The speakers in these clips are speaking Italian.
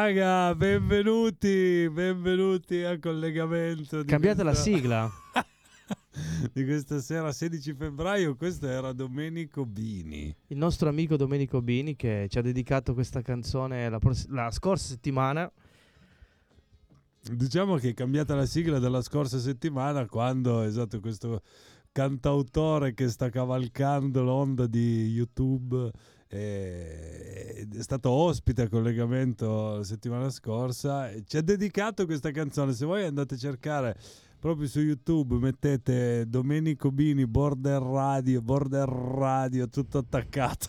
Raga, benvenuti, benvenuti al collegamento. Cambiate questa... la sigla. di questa sera 16 febbraio, questo era Domenico Bini. Il nostro amico Domenico Bini che ci ha dedicato questa canzone la, pros- la scorsa settimana. Diciamo che è cambiata la sigla della scorsa settimana quando, esatto, questo cantautore che sta cavalcando l'onda di YouTube è stato ospite a collegamento la settimana scorsa ci ha dedicato questa canzone. Se voi andate a cercare proprio su YouTube, mettete Domenico Bini, Border Radio, Border Radio, tutto attaccato.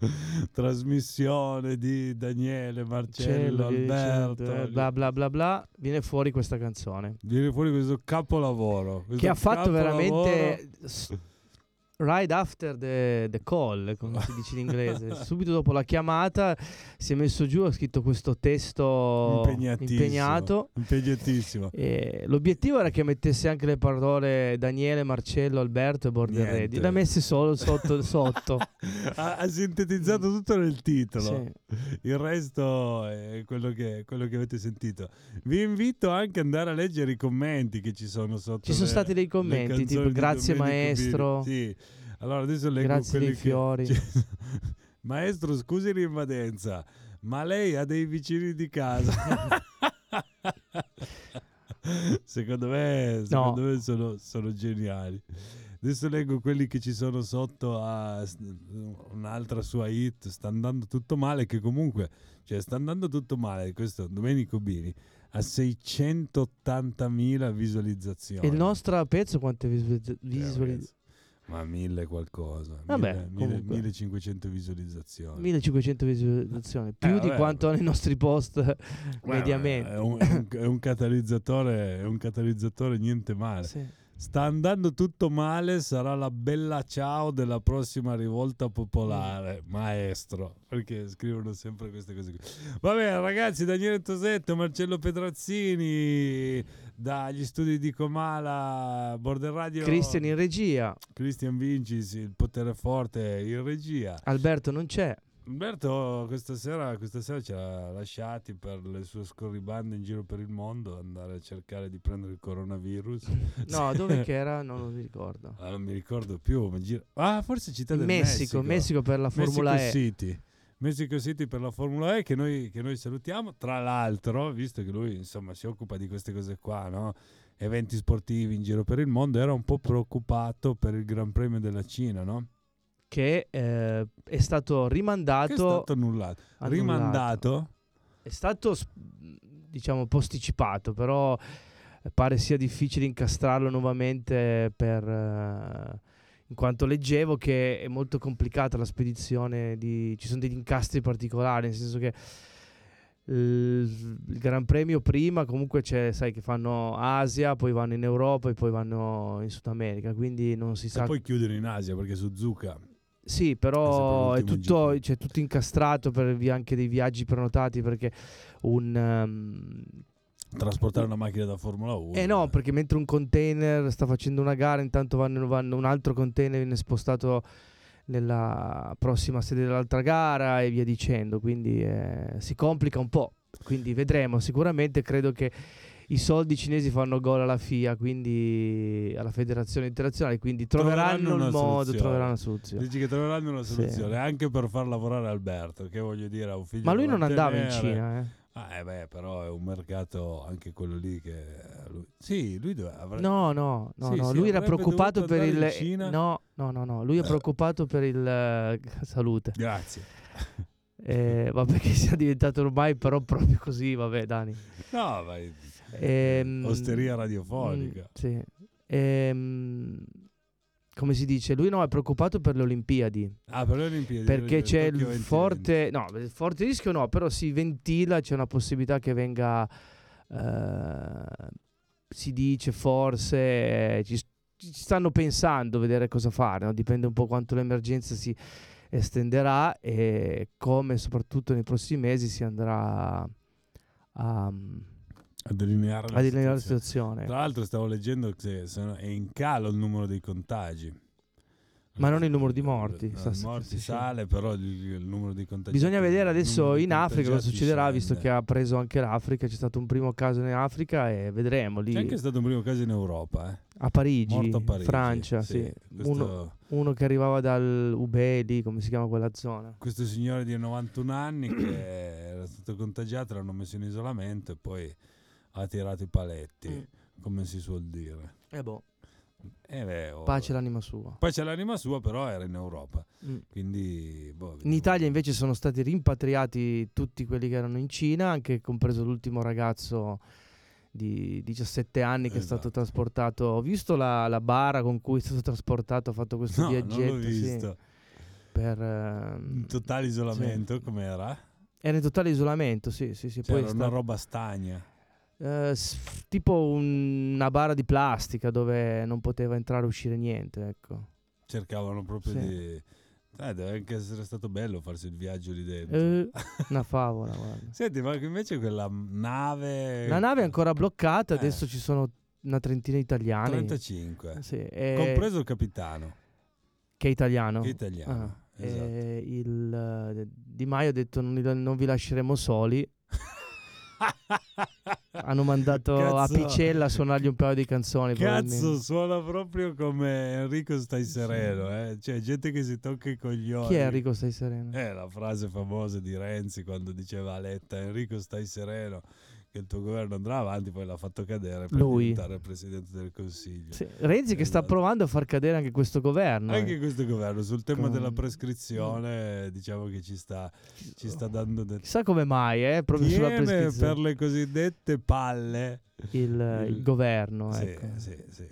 Trasmissione di Daniele, Marcello, Cello, Alberto, bla bla bla bla, viene fuori questa canzone. Viene fuori questo capolavoro. Questo che ha fatto capolavoro. veramente Right after the, the, call, come si dice in inglese, subito dopo la chiamata si è messo giù, ha scritto questo testo impegnato. Impegnatissimo. E l'obiettivo era che mettesse anche le parole Daniele, Marcello, Alberto e Borderredi. Le ha messe solo sotto. sotto. ha, ha, sintetizzato tutto nel titolo. Sì. Il resto è quello che, quello che, avete sentito. Vi invito anche ad andare a leggere i commenti che ci sono sotto. Ci sono stati dei commenti tipo grazie maestro. Sì allora adesso leggo Grazie quelli dei fiori. Che... Maestro, scusi l'invadenza, ma lei ha dei vicini di casa. secondo me, secondo no. me sono, sono, geniali. Adesso leggo quelli che ci sono sotto a un'altra sua hit, sta andando tutto male, che comunque, cioè sta andando tutto male, questo Domenico Bini, a 680.000 visualizzazioni. E il nostro pezzo quante visualizzazioni? Eh, ma mille qualcosa. Vabbè, mille, 1500 visualizzazioni. 1500 visualizzazioni, più eh, di vabbè, quanto nei nostri post Beh, mediamente. È un, è, un, è un, catalizzatore, è un catalizzatore niente male. Sì. Sta andando tutto male, sarà la bella ciao della prossima rivolta popolare, maestro, perché scrivono sempre queste cose qui. Va bene ragazzi, Daniele Tosetto, Marcello Pedrazzini, dagli studi di Comala, Border Radio. Cristian in regia. Cristian Vincis, il potere forte in regia. Alberto non c'è. Umberto questa sera, questa sera ci ha lasciati per le sue scorribande in giro per il mondo, andare a cercare di prendere il coronavirus. no, dove che era? Non lo ricordo. Ah, non mi ricordo più. Ma gira... Ah, forse città del Messico, Messico. Messico per la Formula Mexico E. City. Mexico City per la Formula E che noi, che noi salutiamo. Tra l'altro, visto che lui insomma si occupa di queste cose qua, no? eventi sportivi in giro per il mondo, era un po' preoccupato per il Gran Premio della Cina, no? che eh, è stato rimandato. Che è stato annullato. Annullato. Rimandato? È stato, diciamo, posticipato, però pare sia difficile incastrarlo nuovamente per... Eh, in quanto leggevo che è molto complicata la spedizione, di, ci sono degli incastri particolari, nel senso che il, Gran Premio prima comunque c'è, sai che fanno Asia, poi vanno in Europa e poi vanno in Sud America, quindi non si e sa... E poi chiudono in Asia perché Suzuka sì, però è tutto, cioè, tutto, incastrato per via anche dei viaggi prenotati perché un... Um, Trasportare una macchina da Formula 1. Eh no, perché mentre un container sta facendo una gara, intanto vanno, vanno, un altro container viene spostato nella prossima sede dell'altra gara e via dicendo, quindi eh, si complica un po'. Quindi vedremo, sicuramente credo che i soldi cinesi fanno gol alla FIA, quindi alla Federazione Internazionale, quindi troveranno, troveranno il modo, soluzione. troveranno una soluzione. Dici che troveranno una soluzione sì. anche per far lavorare Alberto, che voglio dire ha un figlio Ma lui non andava in Cina, eh. Ah, eh beh, però è un mercato anche quello lì che lui... Sì, lui dove avrebbe... No, no, no, sì, no. Sì, lui era preoccupato per il. No, no, no, no, lui è eh. preoccupato per il uh, salute. Grazie. Eh, vabbè che sia diventato ormai però proprio così, vabbè, Dani. No, vai Ehm, Osteria radiofonica. Mm, sì. Ehm, come si dice, lui no, è preoccupato per le Olimpiadi. Ah, per le Olimpiadi. Perché c'è il forte, no, il forte rischio no, però si ventila, c'è una possibilità che venga, eh, si dice forse, eh, ci, ci, stanno pensando, vedere cosa fare, no? dipende un po' quanto l'emergenza si estenderà e come soprattutto nei prossimi mesi si andrà a a delineare la, a delineare situazione. Tra l'altro stavo leggendo che è in calo il numero dei contagi. Ma non il numero di morti. No, morti sì, sì. sale, però il, il numero di contagiati. Bisogna vedere adesso in Africa cosa succederà, visto che ha preso anche l'Africa. C'è stato un primo caso in Africa e vedremo lì C'è anche stato un primo caso in Europa, eh. a Parigi, a Parigi. Francia. Sì. Questo, Uno, uno che arrivava dal Ubeli, come si chiama quella zona. questo signore di 91 anni che era stato contagiato, l'hanno messo in isolamento e poi ha tirato i paletti, Mm. come si suol dire. E boh, Eh beh, oh. pace l'anima sua. C'è l'anima sua, però era in Europa. Mm. Quindi, boh, In. Italia invece sono stati rimpatriati tutti quelli che erano in Cina, anche compreso l'ultimo ragazzo di 17 anni che è stato Esatto. trasportato. Ho visto la, la bara con cui è stato trasportato, ha fatto questo No, viaggetto sì, per... ehm, In totale isolamento, com'era? Era in totale isolamento, sì, sì, sì. Cioè, Poi era una stato- roba stagna. Eh, s- tipo un- una bara di plastica dove non poteva entrare e uscire niente, ecco. Cercavano proprio Sì. di... Eh, deve anche essere stato bello farsi il viaggio lì dentro. Eh, una favola, guarda. Senti, ma invece quella nave... La nave è ancora bloccata, Eh. adesso ci sono una trentina di italiani. 35. Sì, e- Compreso il capitano, che è italiano. che è italiano. Ah, esatto. e il eh, Di Maio ha detto non, li- non vi lasceremo soli. Hanno mandato a Cazzo. Picella a suonargli un paio di canzoni. Cazzo, suona proprio come Enrico stai sereno, eh? Cioè, gente che si tocca i coglioni. Chi è Enrico Stai Sereno? Eh, la frase famosa di Renzi quando diceva a Letta Enrico stai sereno che il tuo governo andrà avanti, poi l'ha fatto cadere per Lui. diventare Presidente del Consiglio. Sì, Renzi che sta Esatto. provando a far cadere anche questo governo. Anche eh. questo governo sul tema Con- della prescrizione diciamo che ci sta, ci sta dando del Chissà come mai, eh, proprio sulla prescrizione. per le cosiddette palle. Il, il il- governo. Sì, ecco. sì, sì.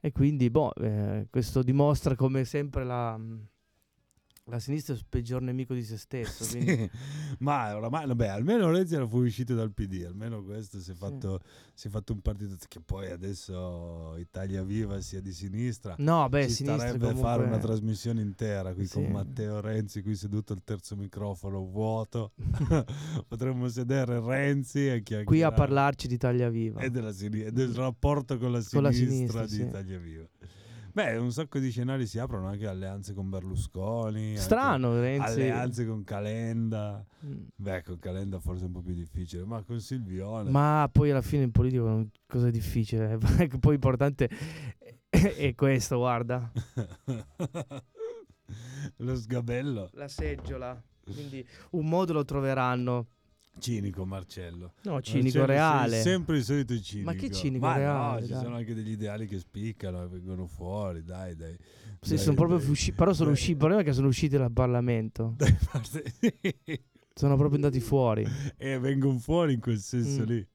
E quindi, boh, eh, questo dimostra come sempre la, la sinistra è il peggior nemico di se stesso. Sì, quindi- ma oramai, vabbè, almeno Renzi era fu uscito dal PD, almeno questo si è Sì. fatto, si è fatto un partito che poi adesso Italia Viva sia di sinistra. No, beh, ci sinistra comunque... fare una trasmissione intera qui Sì. con Matteo Renzi qui seduto al terzo microfono vuoto. Potremmo sedere Renzi e chiacchierare. qui a parlarci di Italia Viva. e, sini- e del rapporto con la Con la sinistra, sinistra, di sì. Italia Viva. Beh, un sacco di scenari si aprono anche alleanze con Berlusconi. Strano, Renzi. Alleanze con Calenda. Mm. Beh, con Calenda forse è un po' più difficile, ma con Silvione. Ma poi alla fine in politica non- cosa è difficile. Poi importante è, è questo, guarda. Lo sgabello. La seggiola. Quindi un modo lo troveranno. Cinico Marcello. No, cinico Marcello, reale. sempre il solito cinico. Ma che cinico Ma reale, No, ci dai. sono anche degli ideali che spiccano e vengono fuori, dai, dai. Sì, Dai, sono proprio dai. usci- però sono usciti. Il problema è che sono usciti dal Parlamento. Dai, parte- Sono proprio andati fuori. e vengono fuori in quel senso Mm. lì.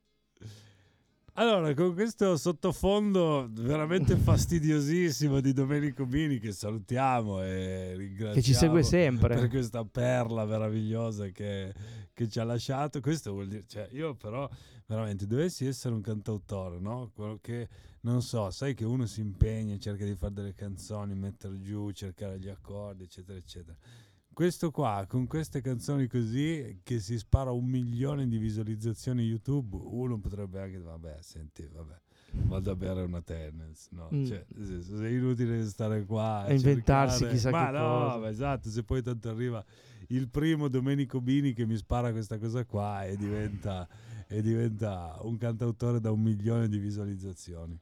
Allora, con questo sottofondo veramente fastidiosissimo di Domenico Bini, che salutiamo e ringraziamo Che ci segue sempre. per questa perla meravigliosa che, che ci ha lasciato. Questo vuol dire, cioè, io però veramente dovessi essere un cantautore, no? Quello che non so, sai che uno si impegna, cerca di fare delle canzoni, mettere giù, cercare gli accordi, eccetera, eccetera. Questo qua, con queste canzoni così, che si spara un milione di visualizzazioni YouTube, uno potrebbe anche, vabbè, senti, vabbè, vado a bere una tennis, no? Mm. Cioè, è inutile stare qua a E inventarsi cercare- chissà ma che no, cosa. ma esatto, se poi tanto arriva il primo Domenico Bini che mi spara questa cosa qua e diventa, e diventa un cantautore da un milione di visualizzazioni.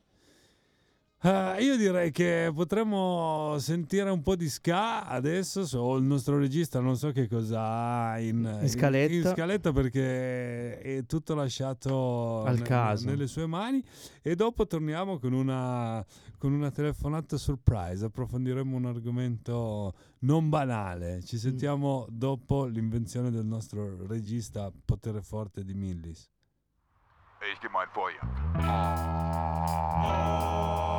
Ah, io direi che potremmo sentire un po' di ska adesso. So, il nostro regista non so che cosa ha in, In scaletta. in scaletta perché è tutto lasciato Al ne- caso. nelle sue mani. E dopo torniamo con una, con una telefonata surprise. Approfondiremo un argomento non banale. Ci sentiamo dopo l'invenzione del nostro regista Potere Forte di Millis. Ich geh mal ein Feuer. Got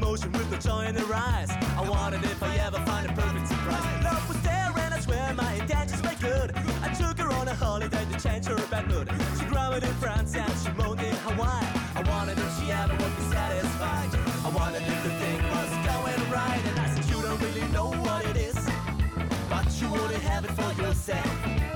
the with the joy in her eyes. I wondered if I ever find a perfect surprise. Love was there and I swear my intentions were good. I took her on a holiday to change her bad mood. She growled in France and she moaned in Hawaii. I wondered if she ever would be satisfied. I wondered if the thing was going right. And I said, You don't really know what it is, but you wouldn't have it for yourself.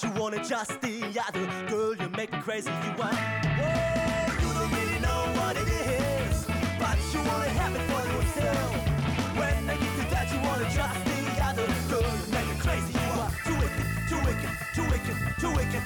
Give you wanna just the other girl. You make me crazy. You want. Whoa, you don't really know what it is, but you wanna have it for yourself. When I give you that, you wanna just the other girl. You make me crazy. You are too wicked, too wicked, too wicked, too wicked,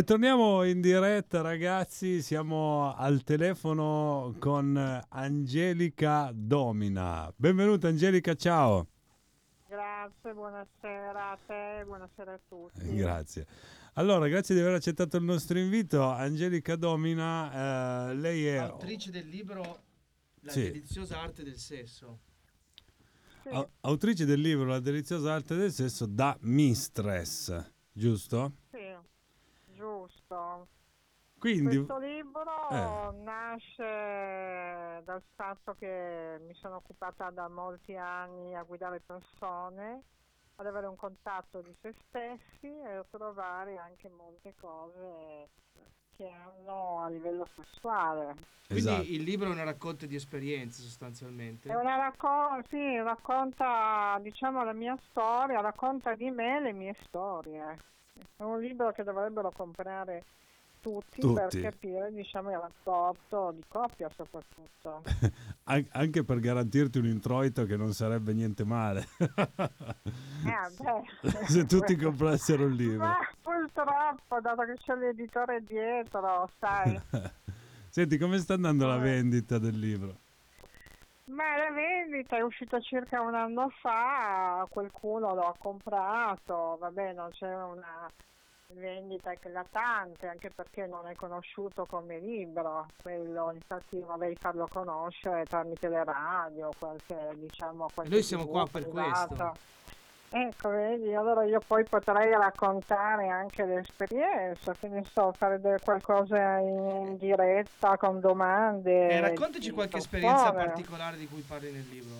E torniamo in diretta ragazzi, siamo al telefono con Angelica Domina. Benvenuta Angelica, ciao. Grazie, buonasera a te, buonasera a tutti. Grazie. Allora, grazie di aver accettato il nostro invito. Angelica Domina, eh, lei è Autrice del libro La Sì. deliziosa arte del sesso. Sì, au- autrice del libro La deliziosa arte del sesso da Mistress, giusto? Giusto. Quindi, Questo libro Eh. nasce dal fatto che mi sono occupata da molti anni a guidare persone, ad avere un contatto di se stessi e a trovare anche molte cose che hanno a livello sessuale. Quindi esatto. il libro è una raccolta di esperienze sostanzialmente. È una racco- sì, racconta diciamo la mia storia, racconta di me le mie storie. È un libro che dovrebbero comprare tutti, per Tutti. capire diciamo, il rapporto di coppia soprattutto. An- anche per garantirti un introito che non sarebbe niente male. Eh. Se tutti comprassero il libro. Ma purtroppo, dato che c'è l'editore dietro, sai. Senti, come sta andando la Eh. vendita del libro? Ma la vendita è uscita circa un anno fa, qualcuno lo ha comprato, vabbè non c'è una vendita eclatante anche perché non è conosciuto come libro, quello infatti vorrei farlo conoscere tramite le radio, qualche diciamo qualche noi siamo qua per privata. questo. Ecco, vedi, allora io poi potrei raccontare anche l'esperienza, che ne so, fare qualcosa in, diretta con domande. Eh, raccontaci qualche esperienza persone. particolare di cui parli nel libro.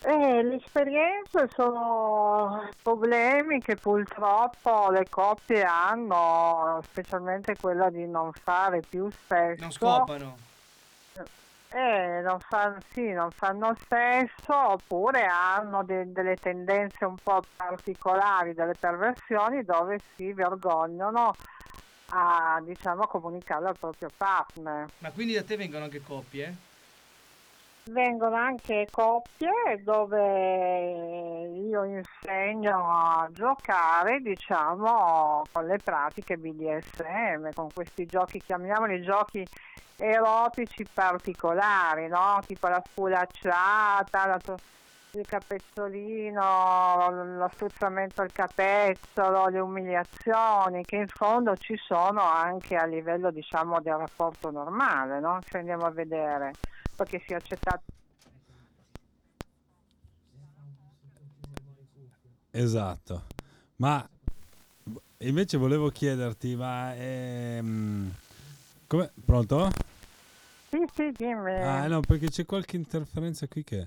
Eh, le esperienze sono problemi che purtroppo le coppie hanno, specialmente quella di non fare più sesso. Non scopano. Eh, non fanno, sì, non fanno sesso oppure hanno de- delle tendenze un po' particolari, delle perversioni dove si vergognano a diciamo comunicare al proprio partner. Ma quindi da te vengono anche coppie? vengono anche coppie dove io insegno a giocare, diciamo, con le pratiche BDSM, con questi giochi, chiamiamoli giochi erotici particolari, no? Tipo la sculacciata, la to- il capezzolino, lo sfruzzamento al capezzolo, le umiliazioni, che in fondo ci sono anche a livello, diciamo, del rapporto normale, no? Se andiamo a vedere perché si è accettato Esatto. Ma invece volevo chiederti, ma ehm, come... Pronto? Sì sì dimmi Ah, no, perché c'è qualche interferenza qui che...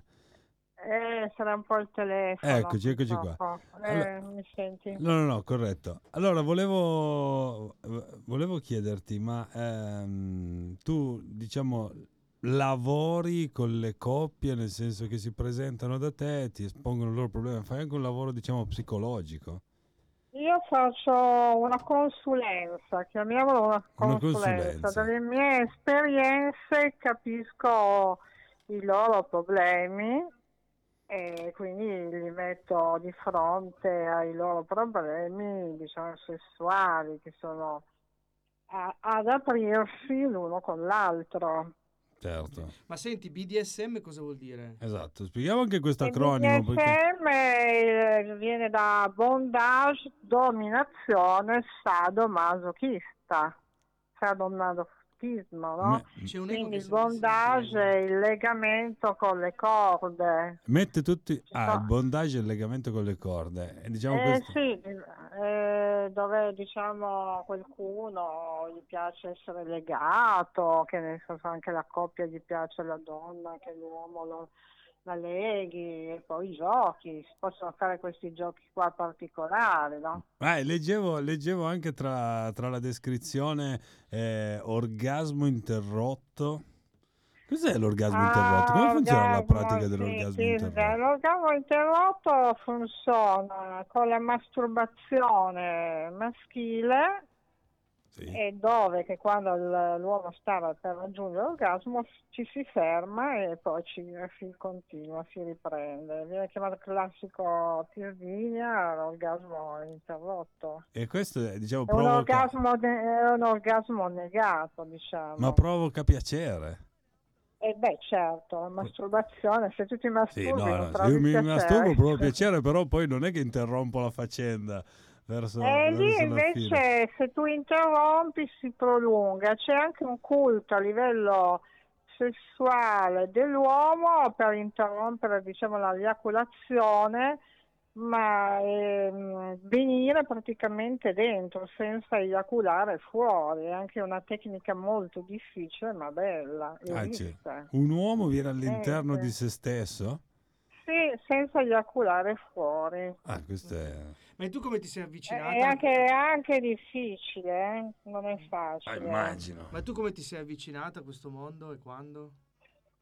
eh, sarà un po' il telefono Eccoci, eccoci qua. purtroppo. Eh, Allora- mi senti No, no, no, corretto. Allora, volevo, volevo chiederti, ma ehm, tu, diciamo, lavori con le coppie, nel senso che si presentano da te, ti espongono il loro problema, fai anche un lavoro, diciamo, psicologico? Io faccio una consulenza chiamiamola una Una consulenza consulenza. dalle mie esperienze capisco i loro problemi e quindi li metto di fronte ai loro problemi diciamo sessuali che sono a- ad aprirsi l'uno con l'altro Certo. Ma senti, BDSM cosa vuol dire? Esatto, spieghiamo anche questo acronimo perché... BDSM eh, viene da bondage, dominazione, sadomasochista, sadomasochismo, no? Quindi che il bondage è il legamento con le corde. mette tutti... Ah, il bondage e il legamento con le corde. E diciamo Eh sì, eh, dove diciamo qualcuno gli piace essere legato, che nel senso anche la coppia gli piace la donna, che l'uomo lo, leghi e poi i giochi, si possono fare questi giochi qua particolari, no? Ah, leggevo, leggevo anche tra, tra la descrizione eh, orgasmo interrotto. Cos'è l'orgasmo interrotto? Come Ah, funziona la orgasmo, pratica sì, dell'orgasmo sì, interrotto? L'orgasmo interrotto funziona con la masturbazione maschile Sì. e dove che quando l'uomo stava per raggiungere l'orgasmo ci si ferma e poi ci, si continua, si riprende. Viene chiamato classico tirdinia, l'orgasmo interrotto. E questo è, diciamo, È un, provoca, orgasmo, è un orgasmo negato, diciamo. ma provoca piacere. E beh, certo, la masturbazione, se tu ti masturbi Sì, no, no, io mi masturbo provo piacere, però poi non è che interrompo la faccenda verso, E lì verso invece se tu interrompi si prolunga, c'è anche un culto a livello sessuale dell'uomo per interrompere diciamo la eiaculazione ma ehm, venire praticamente dentro senza eiaculare fuori, è anche una tecnica molto difficile ma bella, Ah, esiste. Un uomo viene all'interno Eh, di se stesso? Sì, senza eiaculare fuori. Ah, questo è... Ma tu come ti sei avvicinata? È anche, è anche difficile, eh? non è Ah, facile. immagino. Ma tu come ti sei avvicinata a questo mondo e quando?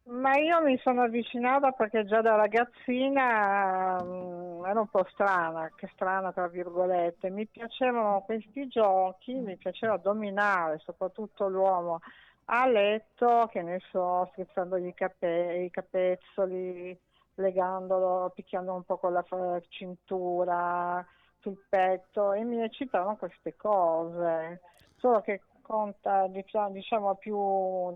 Ma io mi sono avvicinata perché già da ragazzina mm, ero un po' strana, che strana tra virgolette. Mi piacevano questi giochi, mi piaceva dominare soprattutto l'uomo a letto, che ne so, strizzandogli i, cape- i capezzoli, legandolo, picchiando un po' con la fa- cintura, sul petto e mi eccitavano queste cose. Solo che conta, diciamo, diciamo più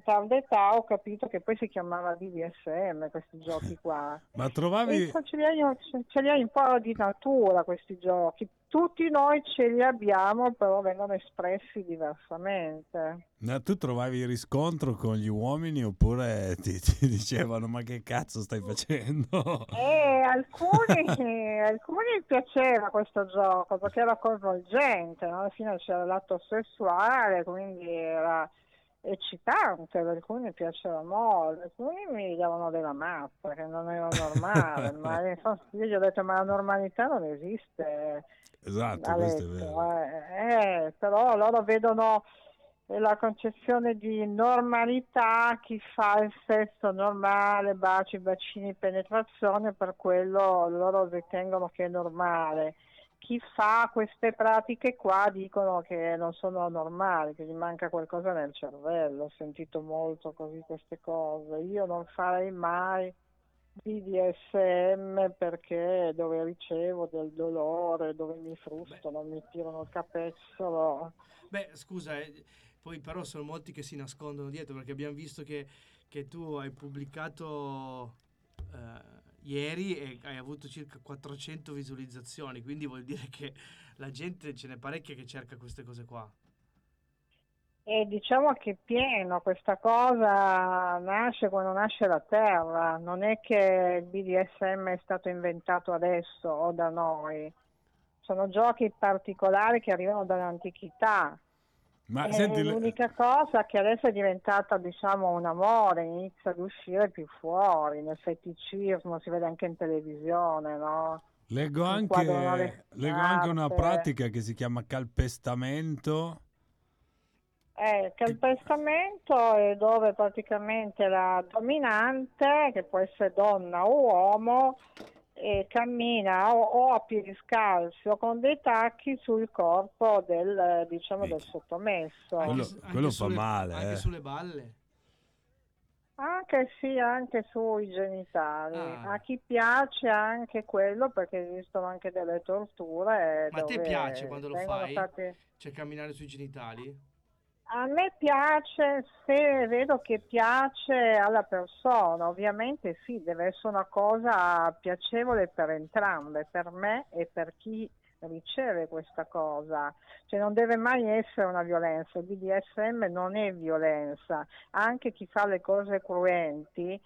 tarda età ho capito che poi si chiamava BDSM questi giochi qua. Ma E trovavi... ce li, hai, ce li hai un po' di natura questi giochi. Tutti noi ce li abbiamo, però vengono espressi diversamente. Ma tu trovavi riscontro con gli uomini oppure ti, ti dicevano ma che cazzo stai facendo? E alcuni, alcuni piaceva questo gioco perché era coinvolgente, no? alla fine c'era l'atto sessuale, quindi era eccitante, ad alcuni piaceva molto, alcuni mi davano della mazza che non era normale, ma io gli ho detto ma la normalità non esiste Esatto, questo è vero. eh, eh, però loro vedono la concezione di normalità, chi fa il sesso normale, baci, bacini, penetrazione, per quello loro ritengono che è normale. chi fa queste pratiche qua dicono che non sono normali, che gli manca qualcosa nel cervello. Ho sentito molto così queste cose. Io non farei mai BDSM perché dove ricevo del dolore, dove mi frustano, mi tirano il capezzolo. Beh, scusa, eh, poi però sono molti che si nascondono dietro perché abbiamo visto che, che tu hai pubblicato eh, ieri e hai avuto circa 400 visualizzazioni, quindi vuol dire che la gente ce n'è parecchia che cerca queste cose qua. E diciamo che è pieno, questa cosa nasce quando nasce la Terra, non è che il BDSM è stato inventato adesso o da noi, sono giochi particolari che arrivano dall'antichità. Ma senti, le- l'unica cosa che adesso è diventata diciamo un amore, inizia ad uscire più fuori, nel feticismo, si vede anche in televisione, no? leggo anche, le leggo anche una pratica che si chiama calpestamento. Eh, il calpestamento è dove praticamente la dominante, che può essere donna o uomo, eh, cammina o, o a piedi scalzi o con dei tacchi sul corpo del, eh, diciamo, del sottomesso. Quello- s- quello fa sulle- male, Anche eh. sulle balle. Anche sì, anche sui genitali. Ah. A chi piace anche quello, perché esistono anche delle torture. Ma a te piace quando lo fai? fatti- Cioè camminare sui genitali? A me piace se vedo che piace alla persona, ovviamente sì, deve essere una cosa piacevole per entrambe, per me e per chi riceve questa cosa. Cioè non deve mai essere una violenza, il BDSM non è violenza, anche chi fa le cose cruenti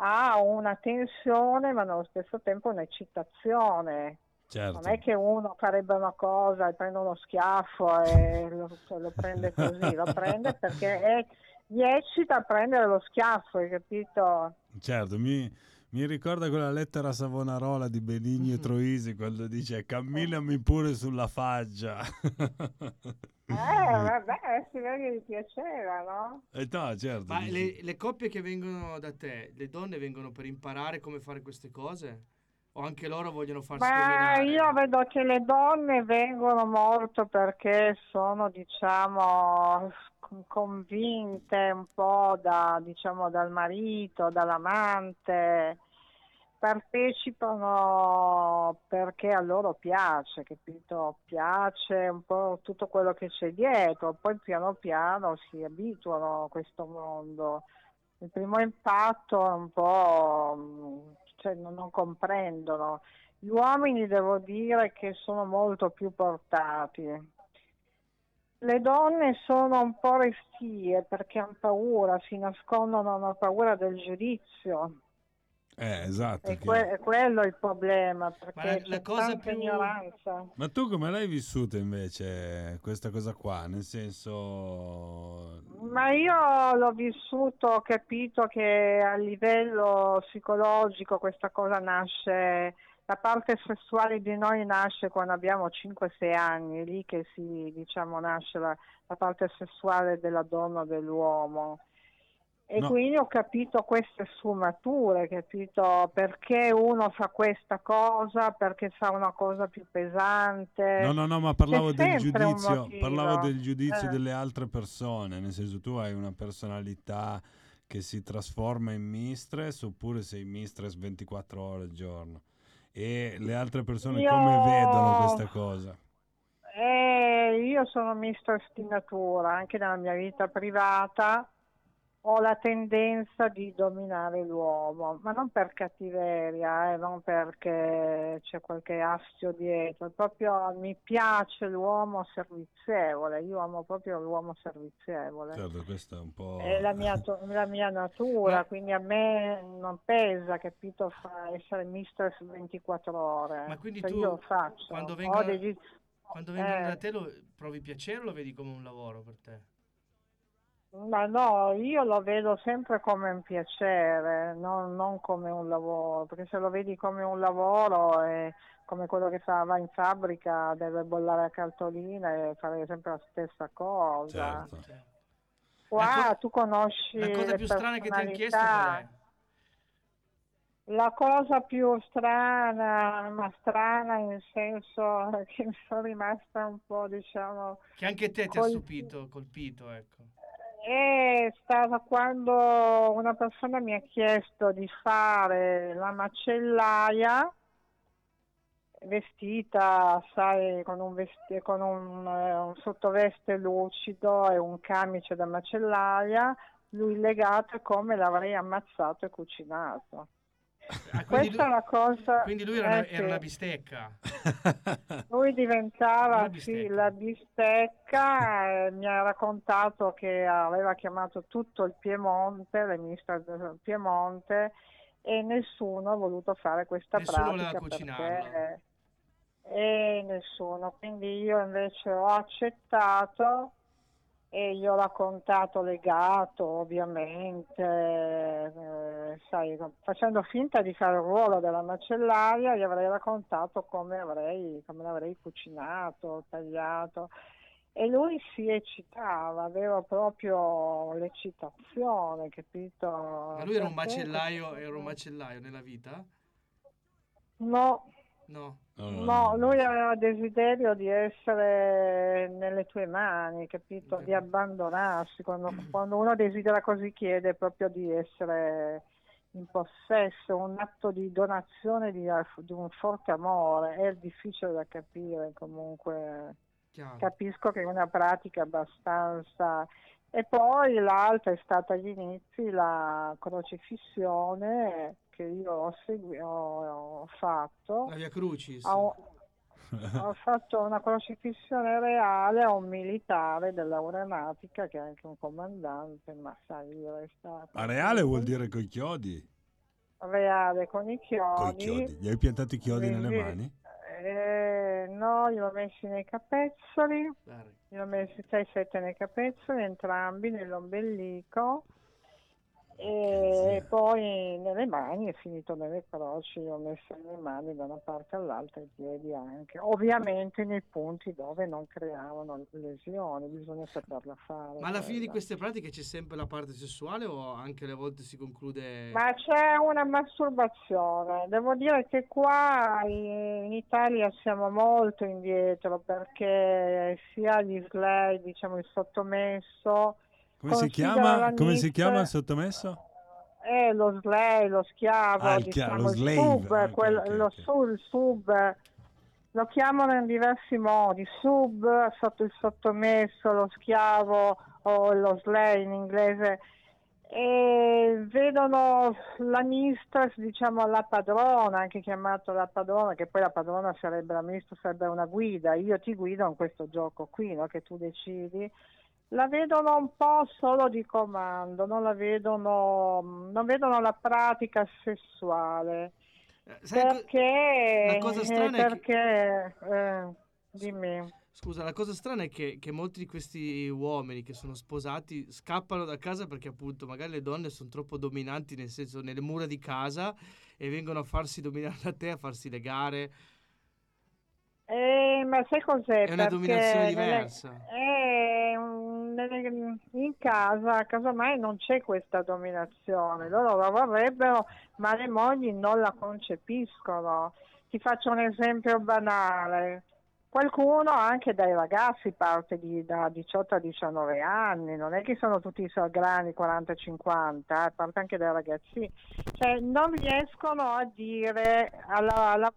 ha una tensione ma nello stesso tempo un'eccitazione. Certo. Non è che uno farebbe una cosa e prende uno schiaffo e lo, lo prende così, lo prende perché è- gli eccita prendere lo schiaffo, hai capito? Certo, mi, mi ricorda quella lettera a Savonarola di Benigni e Troisi quando dice camminami pure sulla faccia. Eh, vabbè, si vede che gli piaceva, no? E no, certo. Ma le, le coppie che vengono da te, le donne vengono per imparare come fare queste cose? O anche loro vogliono farsi Ma dominare? io vedo che le donne vengono molto perché sono, diciamo, con- convinte un po' da, diciamo, dal marito, dall'amante, partecipano perché a loro piace, capito? Piace un po' tutto quello che c'è dietro, poi piano piano si abituano a questo mondo. Il primo impatto è un po', cioè non, comprendono. Gli uomini devo dire che sono molto più portati. Le donne sono un po' restie perché hanno paura, si nascondono, hanno paura del giudizio. Eh, esatto. E che- que- è quello il problema, perché Ma la- la c'è cosa tanta più- ignoranza. Ma tu come l'hai vissuta invece questa cosa qua? Nel senso... Ma io l'ho vissuto, ho capito che a livello psicologico questa cosa nasce, la parte sessuale di noi nasce quando abbiamo 5-6 anni, è lì che si, diciamo, nasce la, la parte sessuale della donna o dell'uomo. E No. quindi ho capito queste sfumature, capito perché uno fa questa cosa, perché fa una cosa più pesante. No, no, no, ma parlavo del giudizio, parlavo del giudizio Eh. delle altre persone, nel senso tu hai una personalità che si trasforma in mistress oppure sei mistress 24 ore al giorno e le altre persone Io- come vedono questa cosa? Eh, io sono mistress di natura, anche nella mia vita privata ho la tendenza di dominare l'uomo, ma non per cattiveria, eh, non perché c'è qualche astio dietro, proprio mi piace l'uomo servizievole, io amo proprio l'uomo servizievole. Certo, questo è un po'... È la mia, to- la mia natura, Ma- quindi a me non pesa, capito, fa- essere mistress 24 ore. Ma quindi Cioè, tu, io lo faccio. quando vengono- degli- Quando vengono Eh. da te lo, provi piacere o lo vedi come un lavoro per te? Ma no, io lo vedo sempre come un piacere, non, non come un lavoro, perché se lo vedi come un lavoro è come quello che fa, va in fabbrica, deve bollare a cartolina e fare sempre la stessa cosa. Certo. Qua La co- tu conosci La cosa più strana che ti hanno chiesto qual è? La cosa più strana, ma strana in senso che mi sono rimasta un po', diciamo, Che anche te ti ha stupito, colpito, ecco. È stata quando una persona mi ha chiesto di fare la macellaia vestita, sai, con un, vesti- con un, eh, un sottoveste lucido e un camice da macellaia, lui legato e come l'avrei ammazzato e cucinato. Ah, quindi, Questa è lui, una cosa... quindi lui era, una, eh, era sì. una bistecca. Lui diventava sì, bistecca. la bistecca, eh, mi ha raccontato che aveva chiamato tutto il Piemonte, le ministre del Piemonte e nessuno ha voluto fare questa Nessuno pratica perché e nessuno, quindi io invece ho accettato e gli ho raccontato legato ovviamente, eh, sai, facendo finta di fare il ruolo della macellaia, gli avrei raccontato come avrei, come l'avrei cucinato, tagliato e lui si eccitava, aveva proprio l'eccitazione, capito? Ma lui era un Perché- macellaio, era un macellaio nella vita? No, No. No, lui aveva desiderio di essere nelle tue mani, capito? Di abbandonarsi. Quando, quando uno desidera così chiede proprio di essere in possesso, un atto di donazione di, di un forte amore. È difficile da capire comunque. Chiaro. Capisco che è una pratica abbastanza... E poi l'altra è stata agli inizi la crocifissione che io ho, segui- ho- ho fatto. La via Crucis. Ho, ho fatto una crocifissione reale a un militare dell'aeronautica che è anche un comandante, ma sai, io resta Ma reale vuol dire coi chiodi? reale con i chiodi. Coi chiodi. Gli hai piantato i chiodi nelle Quindi, mani? eh, no, li ho messi nei capezzoli, li ho messi 6-7 nei capezzoli, entrambi nell'ombelico. E poi nelle mani è finito nelle croci, ho messo le mani da una parte all'altra i piedi anche, ovviamente nei punti dove non creavano lesioni, bisogna saperla fare. Ma alla fine di queste pratiche c'è sempre la parte sessuale o anche alle volte si conclude... Ma c'è una masturbazione, devo dire che qua in in Italia siamo molto indietro perché sia gli slay, diciamo il sottomesso, Come si chiama? Come si chiama il sottomesso? Eh, lo slave, lo schiavo, Ah, diciamo, lo il slave, sub, ok, quello- ok, lo ok. su- il sub, lo chiamano in diversi modi, sub, sotto il sottomesso, lo schiavo o lo slave in inglese, e vedono la mistress, diciamo la padrona, anche chiamato la padrona, che poi la padrona sarebbe la mistress, sarebbe una guida, io ti guido in questo gioco qui, no, che tu decidi la vedono un po' solo di comando, non la vedono, non vedono la pratica sessuale. Eh, Perché? la cosa strana è che- perché, eh, dimmi. Scusa, la cosa strana è che, che molti di questi uomini che sono sposati scappano da casa perché appunto magari le donne sono troppo dominanti, nel senso nelle mura di casa e vengono a farsi dominare da te, a farsi legare. Eh, ma sai cos'è? È una Perché dominazione diversa. eh, un- in casa, casomai non c'è questa dominazione, loro la vorrebbero, ma le mogli non la concepiscono. Ti faccio un esempio banale. Qualcuno anche dai ragazzi parte di- da 18 a 19 anni, non è che sono tutti grandi 40-50, eh, parte anche dai ragazzi, cioè non riescono a dire alla, alla.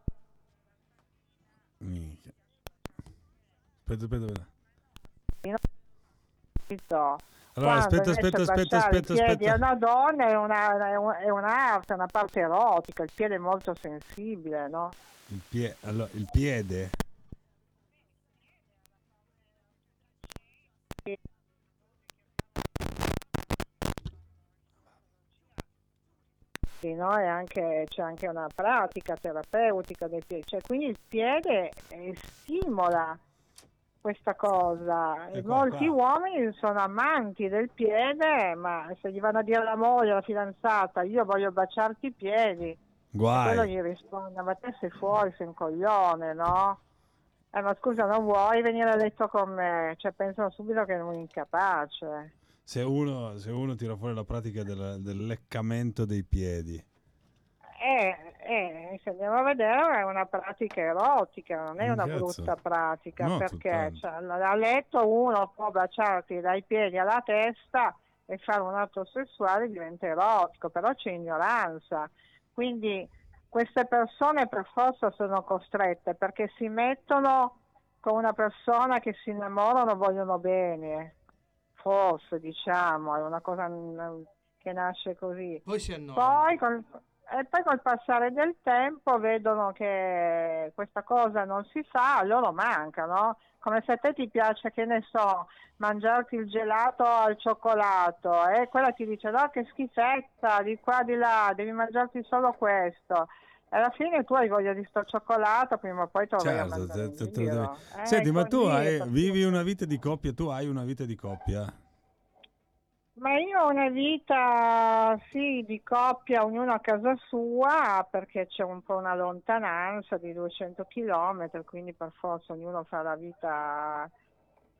Aspetta, aspetta, aspetta. Allora, Allora, aspetta, aspetta, aspetta, aspetta, aspetta. una donna è, una, è un- è un'arte, è una parte erotica, il piede è molto sensibile, no? Il, pie- allora, il piede? Sì, no? E anche- c'è anche una pratica terapeutica del piede, cioè, quindi il piede eh, stimola questa cosa. E E qua, molti qua. uomini sono amanti del piede, ma se gli vanno a dire alla moglie, alla fidanzata, io voglio baciarti i piedi, quello Guai. gli risponde, ma te sei fuori, sei un coglione, no? Eh, ma scusa, non vuoi venire a letto con me? Cioè, pensano subito che è un incapace. Se uno, se uno tira fuori la pratica del, del leccamento dei piedi. Eh, eh, se andiamo a vedere è una pratica erotica, non è una cazzo. brutta pratica, No, perché cioè, a letto uno può baciarti dai piedi alla testa e fare un atto sessuale diventa erotico, però c'è ignoranza. Quindi queste persone per forza sono costrette perché si mettono con una persona che si innamorano, vogliono bene, forse diciamo, è una cosa che nasce così. Poi si annoia. Poi e poi col passare del tempo vedono che questa cosa non si fa, a loro manca, no? Come se a te ti piace, che ne so, mangiarti il gelato al cioccolato e quella ti dice no che schifezza, di qua di là, devi mangiarti solo questo. E alla fine tu hai voglia di sto cioccolato, prima o poi te lo Certo, in te- lo devi- Eh, Senti, ma tu hai- vivi una vita di coppia, tu hai una vita di coppia? Ma io ho una vita, sì, di coppia, ognuno a casa sua, perché c'è un po' una lontananza di 200 chilometri, quindi per forza ognuno fa la vita,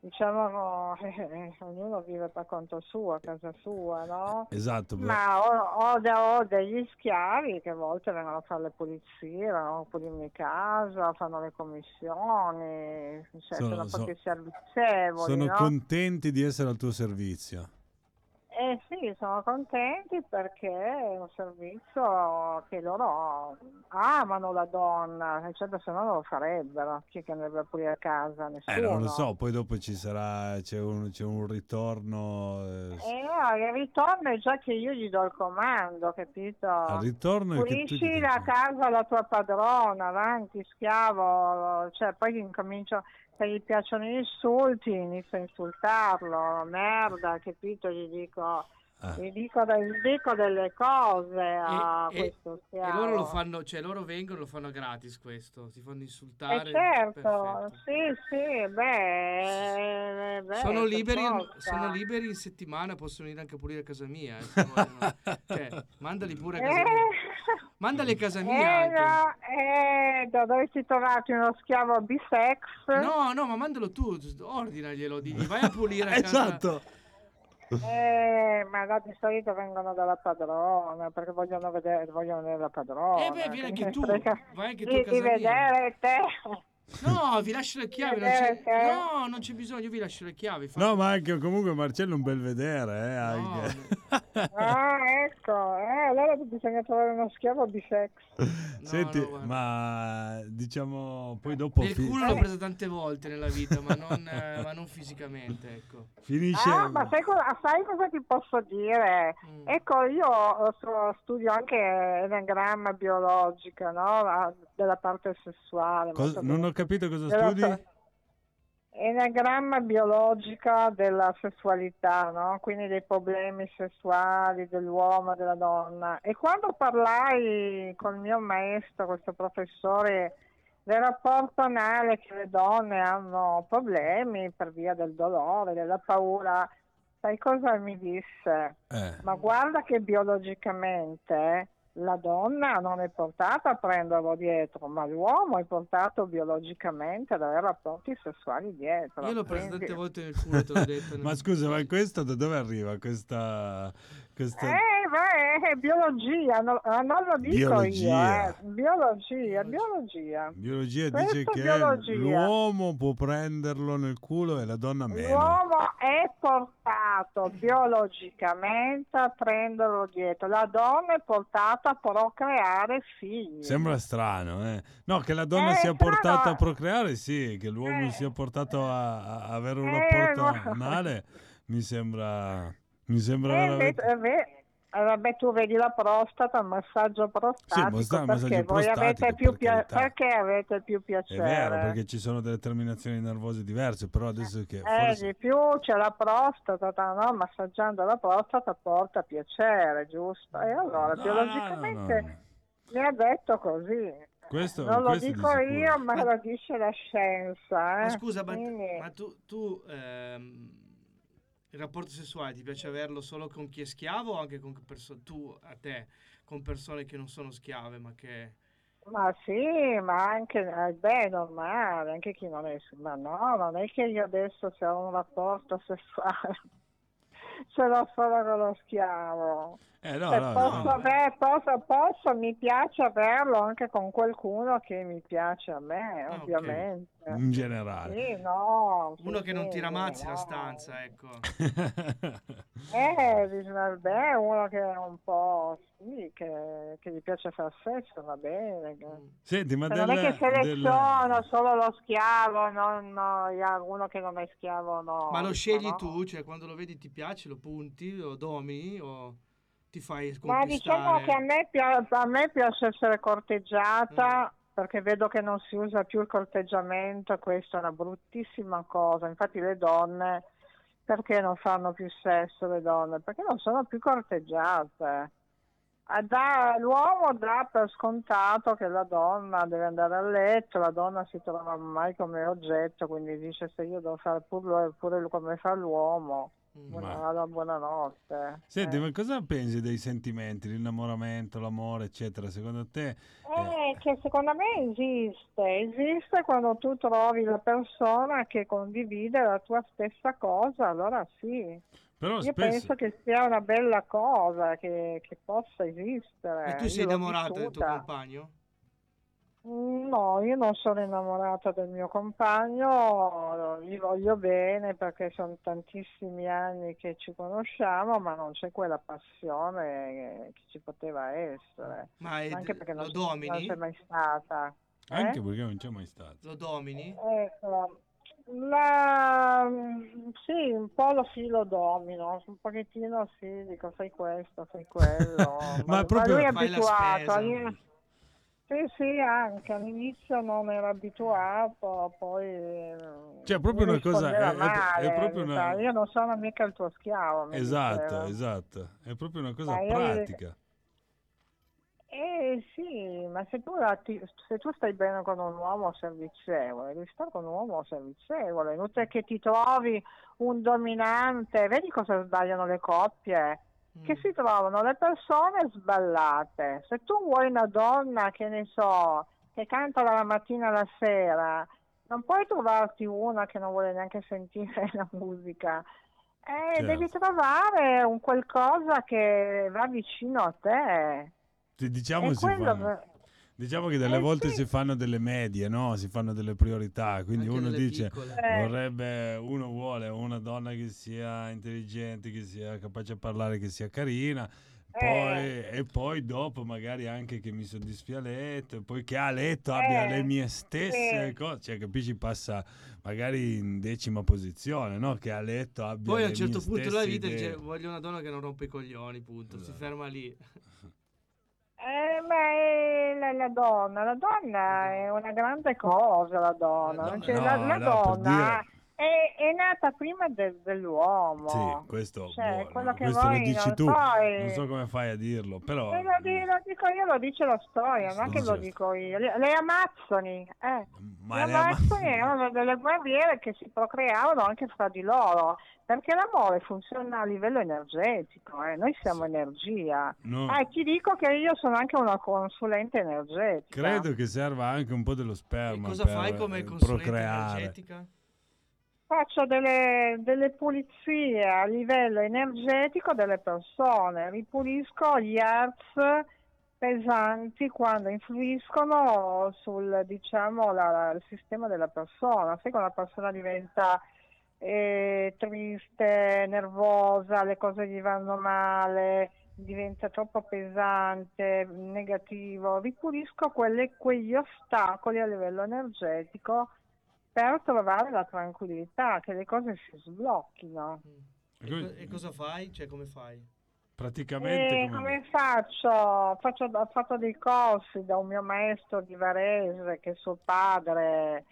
diciamo, eh, ognuno vive per conto suo, a casa sua, no? Esatto, beh. Ma ho, ho de- ho degli schiavi che a volte vengono a fare le pulizie, vengono a pulirmi casa, fanno le commissioni, cioè, Sono- sono, so- proprio servizievoli, sono no? contenti di essere al tuo servizio. Eh sì, sono contenti perché è un servizio che loro amano la donna, certo se no non lo farebbero, chi che andrebbe a pulire a casa? Nessuno. Eh, non lo so, poi dopo ci sarà, c'è un, c'è un ritorno. eh, s- E no, il ritorno è già che io gli do il comando, capito? al ritorno è che tu Pulisci la casa alla tua padrona, avanti, schiavo, cioè poi incomincio, se gli piacciono gli insulti, inizio a insultarlo, merda, capito? Gli dico, Ah. gli dico, dico delle cose a E- e- questo E schiavo. loro lo fanno, cioè loro vengono e lo fanno gratis questo, si fanno Eh insultare. certo, perfetto. sì, sì, beh, eh, beh, Sono liberi, sono liberi in settimana, possono venire anche a pulire a casa mia. eh. Cioè, mandali pure a casa mia. Eh, Mandali a casa eh, mia anche. no, eh, da- dovresti trovarti uno schiavo bisex. No, no, ma mandalo tu, ordinaglielo, digli vai a pulire a casa. Esatto. Eh, ma no, di solito vengono dalla padrona perché vogliono vedere, vogliono vedere la padrona. Eh beh, vieni che anche tu, vai anche tu di, di vedere te. No, vi lascio le chiavi, non Eh, c'è... eh. No, non c'è bisogno, io vi lascio le chiavi. fa- No, ma anche comunque Marcello è un bel vedere, eh, No, anche. Ah, ecco, eh, allora bisogna trovare uno schiavo bisex. Senti, no, ma diciamo poi dopo Nel fi- culo l'ho presa tante volte nella vita, ma non, eh, ma non fisicamente, ecco. finisce Ah, ma sai, co- sai cosa ti posso dire? Mm. Ecco, io studio anche enagramma biologica, no? La- della parte sessuale. Cos- non ho capito cosa Della studi? so- Enagramma biologica della sessualità, no? quindi dei problemi sessuali dell'uomo e della donna. E quando parlai con il mio maestro, questo professore, del rapporto anale che le donne hanno problemi per via del dolore, della paura, sai cosa mi disse? Eh. Ma guarda che biologicamente la donna non è portata a prenderlo dietro, ma l'uomo è portato biologicamente ad avere rapporti sessuali dietro. Io l'ho Quindi- tante volte nel culo, te l'ho detto. Ma scusa, ma questo da dove arriva? Questa, questa... Eh, beh, è biologia, no- ah, non lo dico Biologia. io, eh. biologia, biologia. Biologia Questo dice che biologia. l'uomo può prenderlo nel culo e la donna meno. L'uomo è portato biologicamente a prenderlo dietro, la donna è portata a procreare figli. Sembra strano, eh? No, che la donna Eh, sia portata a procreare, sì, che l'uomo Eh. sia portato a, a avere un Eh, rapporto no. anale, mi sembra... Mi sembra Eh, veramente... invece- eh, eh, vabbè, tu vedi la prostata, il massaggio prostatico, massa- perché massaggio voi avete più per pia- perché avete più È piacere? vero, perché ci sono delle terminazioni nervose diverse, però adesso che Eh, forse... di più c'è la prostata, no? massaggiando la prostata porta piacere, giusto? E allora, No, biologicamente no, no. mi ha detto così. Questo- non lo dico io, ma lo dice la scienza. Eh? Ma scusa, ma, Quindi- ma tu, tu ehm, il rapporto sessuale ti piace averlo solo con chi è schiavo o anche con persone, tu a te, con persone che non sono schiave ma che... Ma sì, ma anche, eh, beh, normale, anche chi non è, ma no, non è che io adesso ho un rapporto sessuale ce l'ho solo con lo schiavo. Eh, no, no, posso, no. aver- posso, posso, mi piace averlo anche con qualcuno che mi piace a me, Ah, ovviamente. In generale. Sì, no, sì, Uno che non sì, tira mazzi la stanza, ecco. Eh, dice, vabbè, uno che è un po', sì, che, che gli piace far sesso, va bene. che- Senti, ma Cioè, non è del- che seleziono del- solo lo schiavo, no, no, uno che non è schiavo, no. Ma lo scegli no. tu, cioè quando lo vedi ti piace, lo punti, lo domini o ti fai Ma diciamo sconquistare? che a me, pia- a me piace essere corteggiata Mm. perché vedo che non si usa più il corteggiamento, questa è una bruttissima cosa. Infatti le donne, perché non fanno più sesso le donne? Perché non sono più corteggiate. Ah, dà- l'uomo dà per scontato che la donna deve andare a letto, la donna si trova mai come oggetto, quindi dice se io devo fare pure, pure come fa l'uomo. Buona- Ma- allora buonanotte. Senti, Eh. ma cosa pensi dei sentimenti, l'innamoramento, l'amore, eccetera? Secondo te? Eh, che secondo me esiste, esiste quando tu trovi la persona che condivide la tua stessa cosa, allora sì. Però Io spesso... penso che sia una bella cosa, che, che possa esistere. E tu sei l'ho innamorato del tuo compagno? No, io non sono innamorata del mio compagno, gli voglio bene perché sono tantissimi anni che ci conosciamo, ma non c'è quella passione che ci poteva essere. Ma è- Anche perché non, lo non domini? c'è mai stata. Anche Eh? perché non c'è mai stato. Lo domini? Ecco, la... sì, un po' lo filo domino, un pochettino sì, dico fai questo, fai quello, Ma proprio- lui è Fai la abituato. Io- Sì, sì, anche all'inizio non era abituato, poi eh, Cioè, proprio una cosa- è- è- è male, proprio una- Io non sono mica il tuo schiavo. Esatto, diceva. esatto. È proprio una cosa Ma io- pratica. Eh sì, ma se tu, ti- se tu stai bene con un uomo servizievole, devi stare con un uomo servizievole, è inutile che ti trovi un dominante, vedi cosa sbagliano le coppie? Che Mm. si trovano le persone sballate. Se tu vuoi una donna che ne so, che canta dalla mattina alla sera, non puoi trovarti una che non vuole neanche sentire la musica. Eh, Certo. Devi trovare un qualcosa che va vicino a te. Ti diciamo, E quello diciamo che delle Eh, volte sì. si fanno delle medie, no? Si fanno delle priorità. Quindi Anche uno dice, piccole. Eh. vorrebbe, uno vuole una donna che sia intelligente, che sia capace a parlare, che sia carina. Poi, Eh. E poi dopo magari anche che mi soddisfi a letto, poi che a letto abbia Eh, le mie stesse sì. cose, cioè capisci passa magari in decima posizione, no? Che a letto abbia Poi a un certo punto della vita idee. dice voglio una donna che non rompe i coglioni, punto. Si Esatto. ferma lì. Eh, ma è la, la donna, la donna è una grande cosa, la donna. La donna- Cioè, no, la, la no, per donna è, è nata prima del- dell'uomo. Sì, questo, Cioè, boh, quello no, che questo lo dici non tu, sai- non so come fai a dirlo, però... Lo, di- lo dico io, lo dice la storia, non è che lo Certo. dico io. Le, le Amazzoni, eh. Ma le le ama- Amazzoni erano delle guerriere che si procreavano anche fra di loro, perché l'amore funziona a livello energetico, eh. noi siamo energia. no, Ah, e ti dico che io sono anche una consulente energetica. credo che serva anche un po' dello E sperma cosa per fai come eh, consulente procreare. energetica? Faccio delle, delle pulizie a livello energetico delle persone, ripulisco gli hertz pesanti quando influiscono sul diciamo, la- il sistema della persona. Se la persona diventa eh, triste, nervosa, le cose gli vanno male, diventa troppo pesante, negativo, ripulisco quelle- quegli ostacoli a livello energetico per trovare la tranquillità, che le cose si sblocchino. E, co- e cosa fai? Cioè come fai? Praticamente E come- come faccio? Faccio- Ho fatto dei corsi da un mio maestro di Varese che suo padre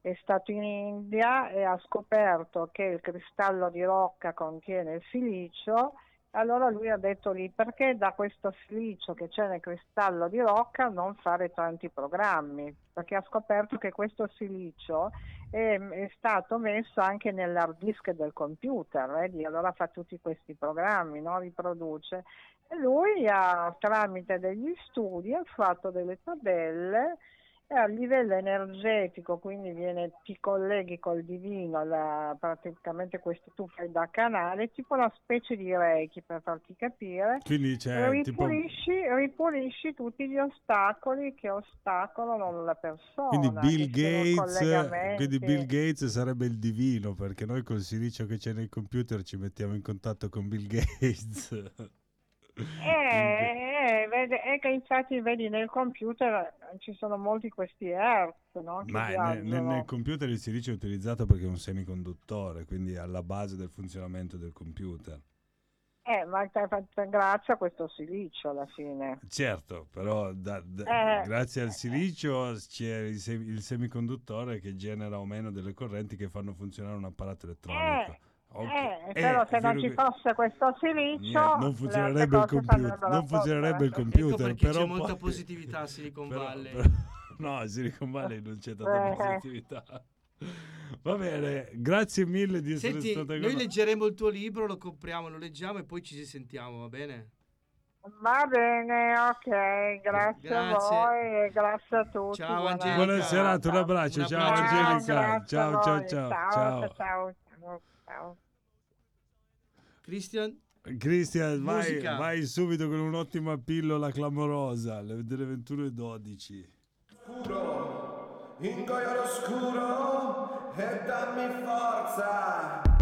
è stato in India e ha scoperto che il cristallo di rocca contiene il silicio. Allora lui ha detto lì perché da questo silicio che c'è nel cristallo di rocca non fare tanti programmi, perché ha scoperto che questo silicio è, è stato messo anche nell'hard disk del computer, vedi? allora fa tutti questi programmi, no? riproduce. E lui ha, tramite degli studi ha fatto delle tabelle E a livello energetico, quindi viene, ti colleghi col divino, la- praticamente questo tu fai da canale, tipo una specie di reiki per farti capire. Quindi c'è tipo... ripulisci, ripulisci tutti gli ostacoli che ostacolano la persona. Quindi Bill, Gates, quindi Bill Gates sarebbe il divino perché noi col silicio che c'è nei computer ci mettiamo in contatto con Bill Gates. Eh, eh, vede- è che infatti vedi nel computer eh, ci sono molti questi hertz, no? Ma nel, nel- nel computer il silicio è utilizzato perché è un semiconduttore, quindi è alla base del funzionamento del computer. Eh, ma grazie a questo silicio alla fine. Certo, però da- da- Eh. grazie al silicio c'è il, se- il semiconduttore che genera o meno delle correnti che fanno funzionare un apparato elettronico. Ok. Eh, Eh, però se non ci fosse questo silicio Niente, non funzionerebbe il computer, non a funzionerebbe il eh. computer, Ecco però c'è molta poi- positività a Silicon Però- Valley. però- no, a Silicon Valley non c'è tanta Eh. positività. Va bene, grazie mille di essere Senti, stata con noi noi. leggeremo il tuo libro, lo compriamo, lo leggiamo e poi ci sentiamo, va bene? Va bene, ok, grazie, a Grazie. voi e grazie a tutti. Ciao, buona- Angelica. Buona serata, un abbraccio, Un ciao abbraccio. Angelica. a Ciao, ciao, ciao, ciao, ciao. ciao, ciao, ciao. Christian? Cristian, vai, vai subito con un'ottima pillola clamorosa le- delle 21.12. Ingoia l'oscuro e dammi forza.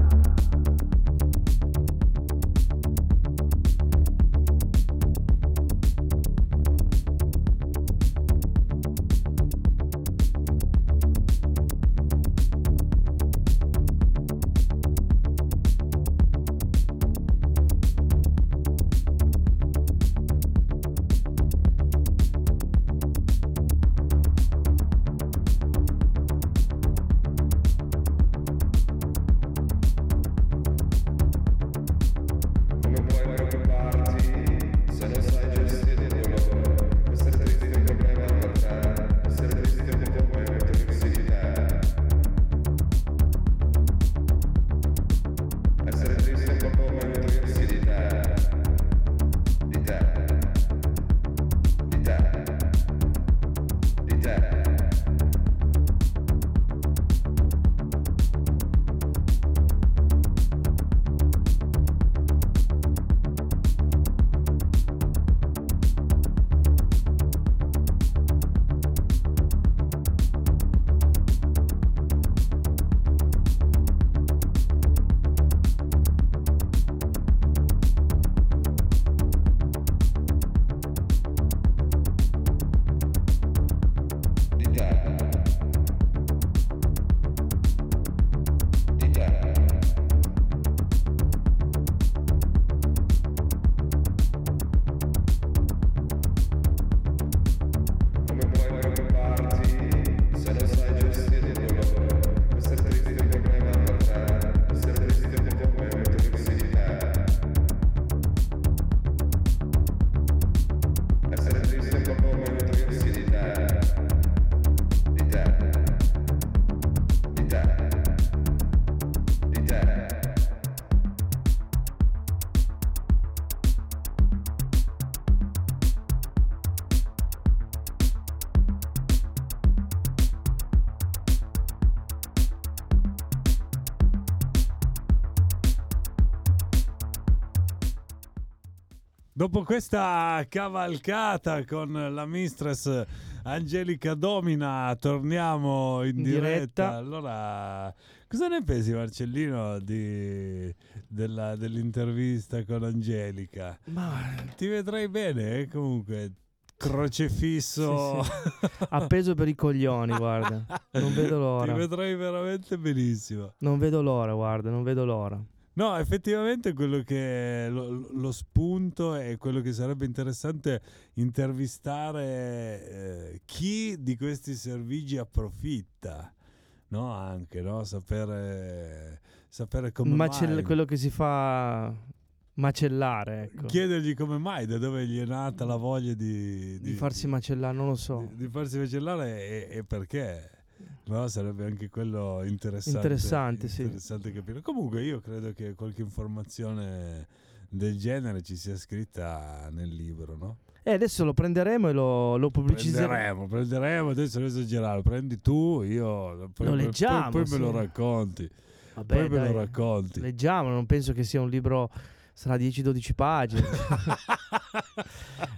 Dopo questa cavalcata con la mistress Angelica Domina, torniamo in, In diretta. diretta. Allora, cosa ne pensi Marcellino di- della- dell'intervista con Angelica? Ma Ti vedrei bene, eh, comunque, crocefisso. Sì, appeso per i coglioni, guarda. Non vedo l'ora. Ti vedrei veramente benissimo. Non vedo l'ora, guarda, non vedo l'ora. No, effettivamente quello che lo, lo spunto è quello che sarebbe interessante intervistare eh, chi di questi servigi approfitta, no? Anche, no? Sapere, sapere come Macell- mai. quello che si fa macellare, ecco. Chiedergli come mai, da dove gli è nata la voglia di, Di farsi macellare, non lo so. di, di farsi macellare e, e perché. No, sarebbe anche quello interessante. Interessante, sì. interessante capire. Comunque io credo che qualche informazione del genere ci sia scritta nel libro, no? E adesso lo prenderemo e lo, lo pubblicizziamo. Prenderemo, prenderemo, adesso non esagerare, lo prendi tu, io poi, Lo poi- leggiamo, poi, me lo sì. racconti. Vabbè, poi me dai, lo racconti. Leggiamo, non penso che sia un libro. Sarà 10-12 pagine.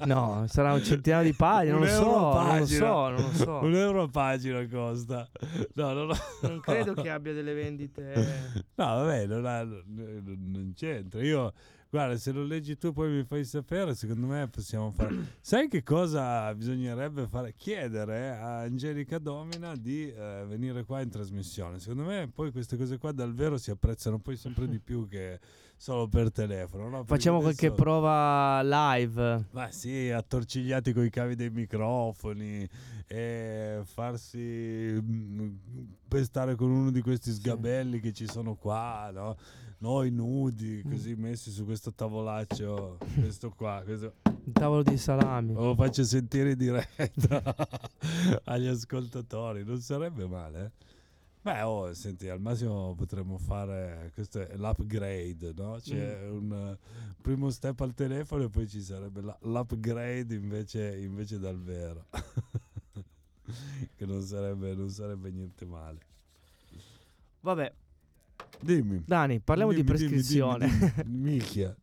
no, sarà un centinaio di pagine. Non lo so, non lo so, non lo so. Un euro a pagina costa. No, no, no. Non credo che abbia delle vendite. No, vabbè, non, ha- non- non c'entra. Io, guarda, se lo leggi tu poi mi fai sapere, secondo me possiamo fare... Sai che cosa bisognerebbe fare? Chiedere a Angelica Domina di eh, venire qua in trasmissione. Secondo me poi queste cose qua dal vero si apprezzano poi sempre di più che solo per telefono. no? Facciamo qualche adesso- prova live. Ma sì, attorcigliati con i cavi dei microfoni e farsi mm, pestare con uno di questi sgabelli che ci sono qua, no? Noi nudi, così messi su questo tavolaccio, questo qua, questo. Il tavolo di salami. Lo faccio sentire in diretta agli ascoltatori, non sarebbe male. eh? Beh, oh, senti, al massimo potremmo fare, questo è l'upgrade, no? C'è un eh, primo step al telefono e poi ci sarebbe la- l'upgrade invece, invece dal vero. che non sarebbe, non sarebbe niente male. Vabbè, Dimmi. Dani, parliamo di Dimmi, dimmi, prescrizione. dimmi, dimmi. Minchia.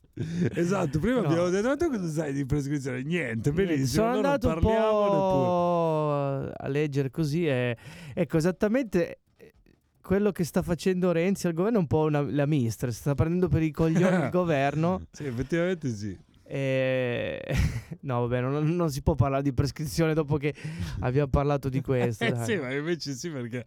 Esatto, prima No. abbiamo detto, tu cosa sai di prescrizione? Niente, benissimo. Sono andato un po' a leggere così e ecco esattamente eh, quello che sta facendo Renzi al governo è un po' una- la mistress, sta prendendo per i coglioni il governo. Sì, effettivamente sì. E... No, vabbè, non, non si può parlare di prescrizione dopo che abbiamo parlato di questo. Eh sì, ma invece sì, perché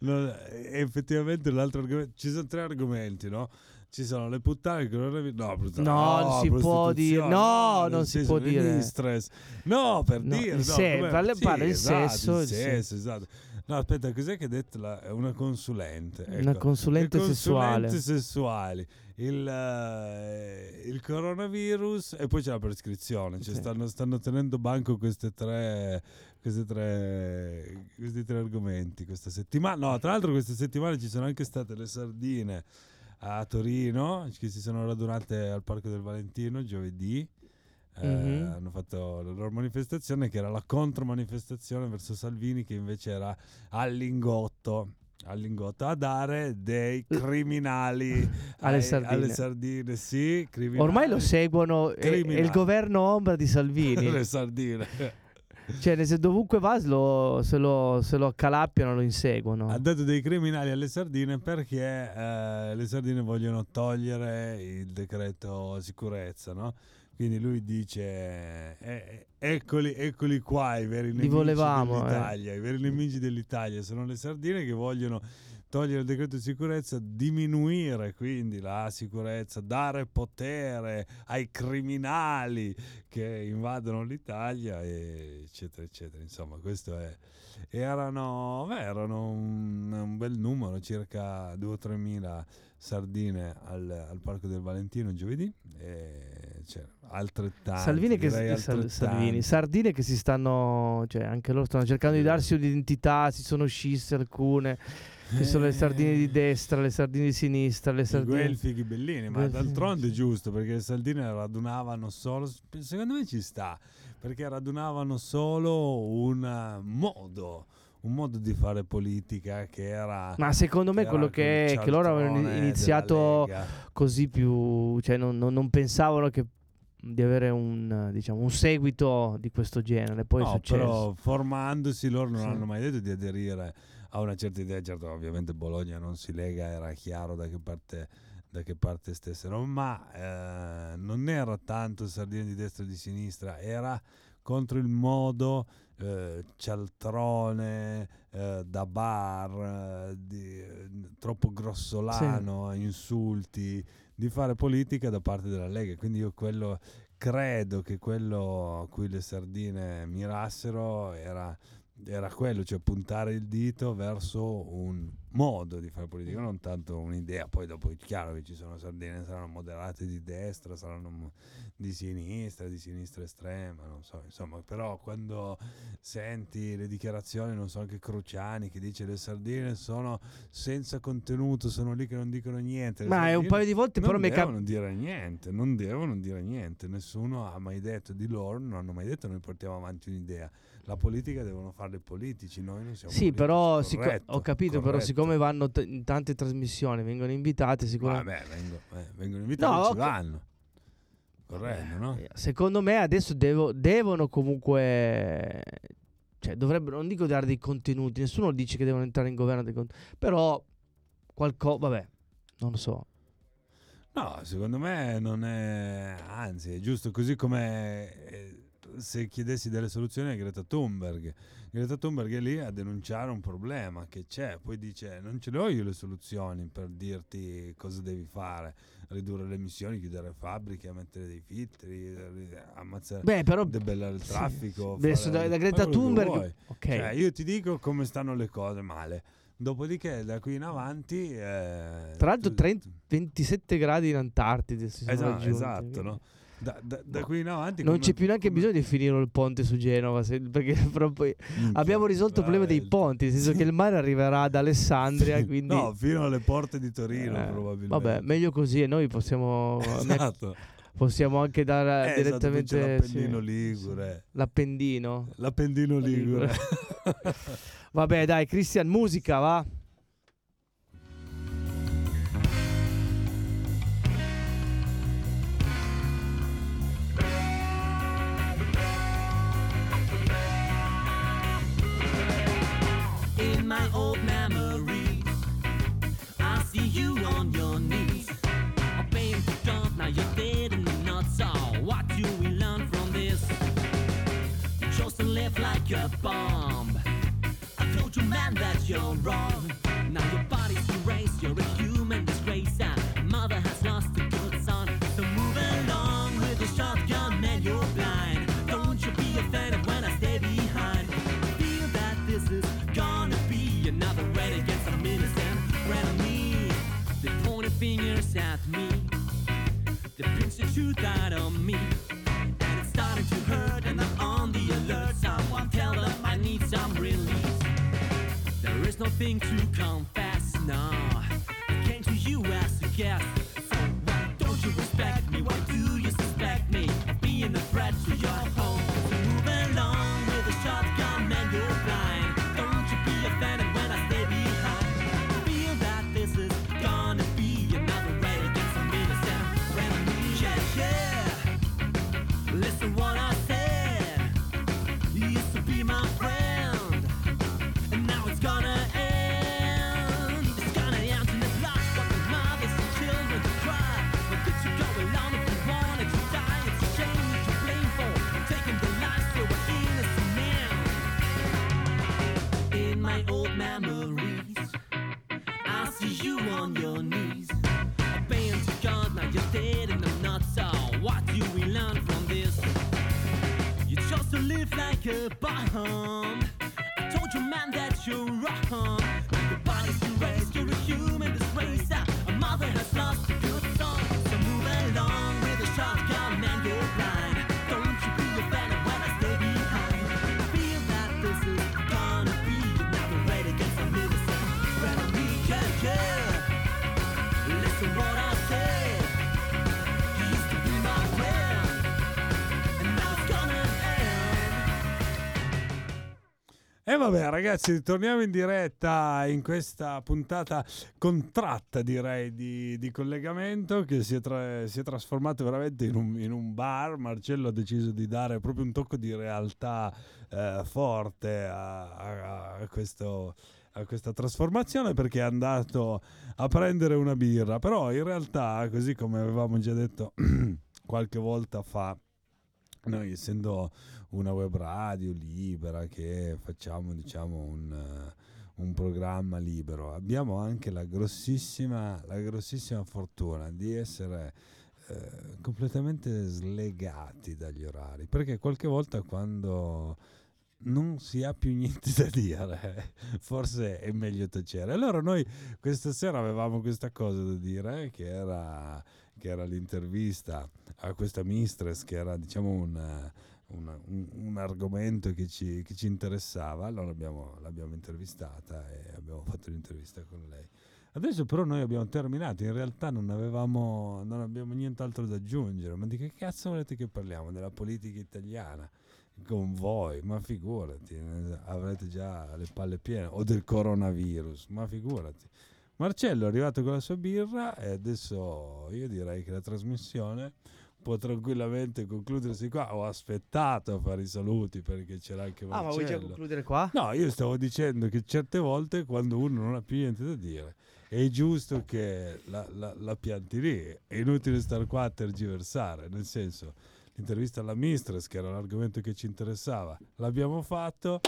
non- effettivamente l'altro argomento. Ci sono tre argomenti, no? Ci sono le puttane, il coronavirus. No, puttane, No, non si può dire- no, non si può dire. mistress. No, per No, dire. il no, se- parla- Sì, parla il esatto, sesso, Il il se- sesso, esatto. No, aspetta, cos'è che ha detto la, è una consulente? Una ecco. consulente Le sessuale. consulenti sessuali, il, eh, il coronavirus e poi c'è la prescrizione. Cioè stanno, stanno tenendo banco queste tre, queste tre, questi tre argomenti questa settimana. No, tra l'altro questa settimana ci sono anche state le sardine a Torino che si sono radunate al Parco del Valentino giovedì. Eh, Mhm. hanno fatto la loro manifestazione che era la contromanifestazione verso Salvini che invece era al lingotto al lingotto a dare dei criminali Alle ai- sardine. alle sardine, sì, criminali. Ormai lo seguono, è, è il governo ombra di Salvini. le sardine. cioè, senso, dovunque va, se lo, se lo, se lo accalappiano, lo inseguono. Ha dato dei criminali alle sardine perché eh, le sardine vogliono togliere il decreto sicurezza, no? Quindi lui dice: eh, eccoli, eccoli qua i veri nemici volevamo, eh." dell'Italia. I veri nemici dell'Italia sono le sardine che vogliono togliere il decreto di sicurezza, diminuire quindi la sicurezza, dare potere ai criminali che invadono l'Italia, e eccetera, eccetera. Insomma, questo è. Erano, beh, erano un, un bel numero, circa 2 o 3 mila sardine al, al Parco del Valentino giovedì. E c'era altrettanti. Salvini che altrettanti. Sardini, sardine che si stanno, cioè anche loro stanno cercando di darsi un'identità, si sono scisse alcune, che sono le sardine di destra, le sardine di sinistra, le I sardine... guelfi bellini, ma Guelfi, d'altronde è giusto perché le sardine radunavano solo, secondo me ci sta, perché radunavano solo un eh, modo, un modo di fare politica che era... Ma secondo me quello che è che loro avevano iniziato così più, cioè non, non- non pensavano che di avere un, eh, diciamo, un seguito di questo genere, poi è No, successo. però formandosi loro non Sì. hanno mai detto di aderire a una certa idea, certo ovviamente Bologna non si lega, era chiaro da che parte, da che parte stessero, ma eh, non era tanto sardine di destra o di sinistra, era contro il modo eh, cialtrone, eh, da bar, eh, di- eh, troppo grossolano, insulti, di fare politica da parte della Lega. Quindi io quello credo che quello a cui le sardine mirassero era, era quello, cioè puntare il dito verso un modo di fare politica, non tanto un'idea. Poi dopo è chiaro che ci sono sardine, saranno moderate di destra, saranno di sinistra, di sinistra estrema, non so, insomma, però quando senti le dichiarazioni, non so, anche Cruciani che dice le sardine sono senza contenuto, sono lì che non dicono niente. Le Ma è un paio di volte non però mi cap- devono dire niente, non devono dire niente, nessuno ha mai detto di loro, non hanno mai detto noi portiamo avanti un'idea. La politica devono farla i politici, noi non siamo Sì, politici, però sic- corretto, ho capito, però corretto. Siccome vanno t- in tante trasmissioni, vengono invitati, sicuramente... Vabbè, vengo- eh, vengono invitati No, ci vanno. Corretto, no? Eh, Secondo me adesso devo- devono comunque... Cioè, dovrebbero, non dico dare dei contenuti, nessuno dice che devono entrare in governo dei contenuti, però qualcosa, vabbè, non lo so. No, secondo me non è, anzi, è giusto così come eh, se chiedessi delle soluzioni a Greta Thunberg. Greta Thunberg è lì a denunciare un problema che c'è, poi dice non ce le ho io le soluzioni per dirti cosa devi fare, ridurre le emissioni, chiudere fabbriche, mettere dei filtri, ammazzare, Beh, però... debellare il sì. traffico. Adesso fare- da, da Greta Thunberg... vuoi. Ok. Cioè, io ti dico come stanno le cose male. Dopodiché, da qui in avanti. eh, Tra l'altro tu- 30 27 gradi in Antartide si Esatto, esatto, no? Da, da- da Boh. qui in avanti. Non come- c'è più neanche bisogno di finire il ponte su Genova, se- perché proprio Minchia, abbiamo risolto il problema dei ponti, nel senso che il mare arriverà ad Alessandria, Sì. quindi... No, fino alle porte di Torino, Eh, probabilmente. Vabbè, meglio così e noi possiamo, Esatto. possiamo anche dare Eh, esatto, direttamente l'Appennino sì, Ligure. l'appendino. L'Appendino Ligure. Vabbè, dai, Cristian, musica, va. My old memories, I see you on your knees. A painful thought, now you're dead and you're not so. What do we learn from this? You chose to live like a bomb. I told you, man, that you're wrong. Truth out of me. And it's starting to hurt, and I'm on the alert. Someone tell them I need some release. There is nothing to E vabbè, ragazzi, torniamo in diretta in questa puntata contratta, direi, di, di collegamento che si è, tra- si è trasformato veramente in un, in un bar. Marcello ha deciso di dare proprio un tocco di realtà eh, forte a, a- a questo- a questa trasformazione perché è andato a prendere una birra. Però in realtà, così come avevamo già detto qualche volta fa, noi essendo una web radio libera che facciamo diciamo un, un programma libero abbiamo anche la grossissima la grossissima fortuna di essere eh, completamente slegati dagli orari perché qualche volta quando non si ha più niente da dire, forse è meglio tacere. Allora noi questa sera avevamo questa cosa da dire, che era, che era l'intervista a questa mistress, che era diciamo un, un- un- argomento che ci, che ci interessava, allora abbiamo- l'abbiamo intervistata e abbiamo fatto l'intervista con lei. Adesso però noi abbiamo terminato, in realtà non avevamo non abbiamo nient'altro da aggiungere, ma di che cazzo volete che parliamo? Della politica italiana? Con voi, ma figurati, avrete già le palle piene, o del coronavirus, ma figurati. Marcello è arrivato con la sua birra e adesso io direi che la trasmissione può tranquillamente concludersi qua. Ho aspettato a fare i saluti perché c'era anche Ah, ma vuoi già Marcello. concludere qua? No, io stavo dicendo che certe volte quando uno non ha più niente da dire è giusto che la, la- la pianti lì, è inutile stare qua a tergiversare, nel senso l'intervista alla Mistress che era l'argomento che ci interessava, l'abbiamo fatto,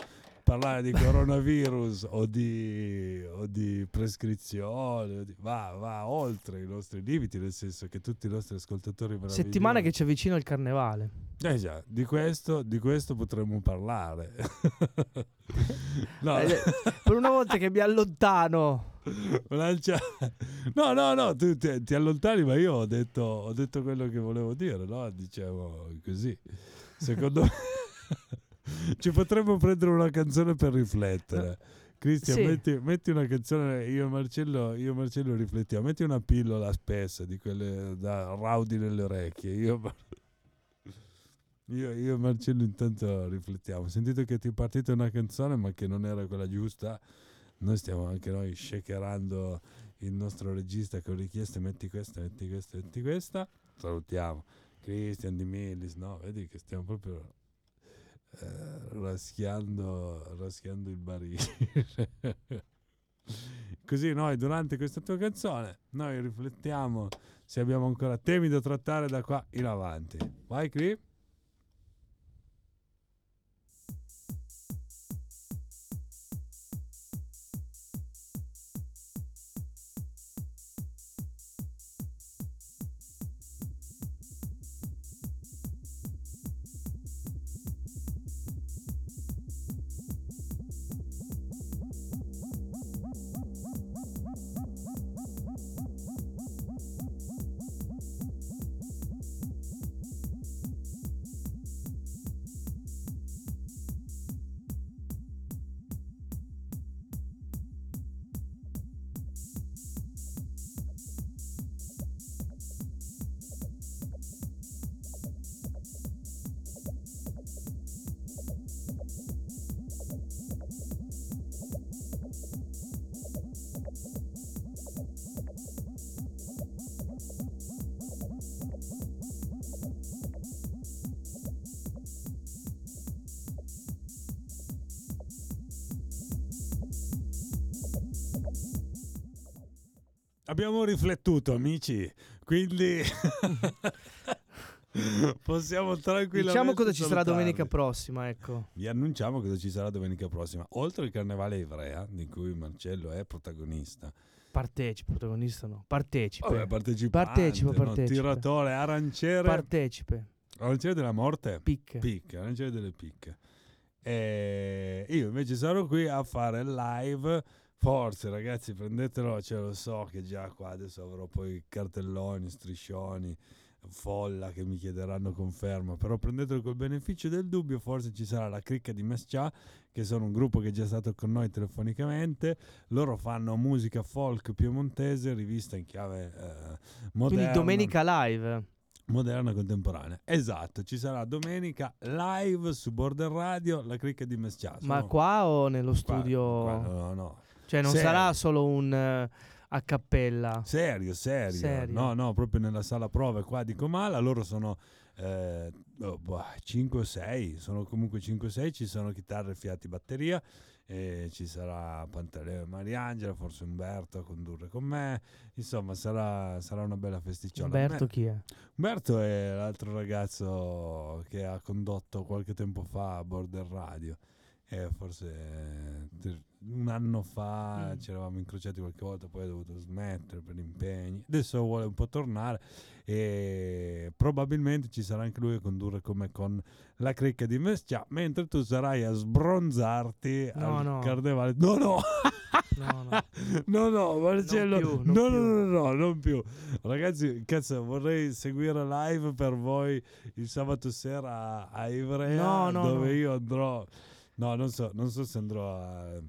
parlare di coronavirus o di, o di prescrizioni, o di- va, va oltre i nostri limiti, nel senso che tutti i nostri ascoltatori. Settimana che ci avvicina il carnevale. Eh già, di questo, di questo potremmo parlare. no, Eh, per una volta che mi allontano. No, no, no, tu ti, ti allontani, ma io ho detto, ho detto quello che volevo dire, no? Dicevo così. Secondo me ci potremmo prendere una canzone per riflettere. Cristian, Sì. metti, metti una canzone, io e Marcello, io e Marcello riflettiamo, metti una pillola spessa di quelle da raudi nelle orecchie. Io, io, io e Marcello intanto riflettiamo. Ho sentito che ti è partita una canzone, ma che non era quella giusta. Noi stiamo anche noi shakerando il nostro regista con richieste metti questa, metti questa, metti questa. Salutiamo Christian Di Millis, no? Vedi che stiamo proprio eh, raschiando, raschiando il barile. Così noi durante questa tua canzone noi riflettiamo se abbiamo ancora temi da trattare da qua in avanti. Vai Cri? Abbiamo riflettuto, amici, quindi possiamo tranquillamente Diciamo cosa ci sarà domenica prossima, ecco. Vi annunciamo cosa ci sarà domenica prossima. Oltre al carnevale Ivrea, di cui Marcello è protagonista, Partecipe, protagonista no. Partecipe. Vabbè, partecipante, Partecipa, no? partecipa. tiratore, aranciere, Partecipe. aranciere della morte, Picche. picche, aranciere delle picche. E io invece sarò qui a fare il live. Forse ragazzi, prendetelo, ce lo so che già qua adesso avrò poi cartelloni, striscioni, folla che mi chiederanno conferma, però prendetelo col beneficio del dubbio, forse ci sarà la cricca di Mescia, che sono un gruppo che è già stato con noi telefonicamente, loro fanno musica folk piemontese, rivista in chiave eh, moderna. Quindi domenica live. Moderna contemporanea. Esatto, ci sarà domenica live su Border Radio la cricca di Mescia. Ma qua o nello qua- studio? qua- no, no. Cioè non Serio. sarà solo un eh, a cappella. Serio, serio. Serio. No, no, proprio nella sala prove qua di Comala. Loro sono eh, oh, boh, 5 o 6, sono comunque 5 o 6, ci sono chitarre, fiati, batteria. E ci sarà Pantaleo e Mariangela, forse Umberto a condurre con me. Insomma, sarà, sarà una bella festiciola. Umberto Me- chi è? Umberto è l'altro ragazzo che ha condotto qualche tempo fa a Border Radio. eh, forse eh, te- un anno fa Mm. ci eravamo incrociati qualche volta, poi ho dovuto smettere per impegni. Adesso vuole un po' tornare e probabilmente ci sarà anche lui a condurre come con la cricca di Mestia, mentre tu sarai a sbronzarti No, al no. carnevale. No, no. No, no. No, no, Marcello, più, non no, no, no, no, non più. Ragazzi, cazzo, vorrei seguire live per voi il sabato sera a, Ivrea, No, dove io andrò. No, non so, non so se andrò a-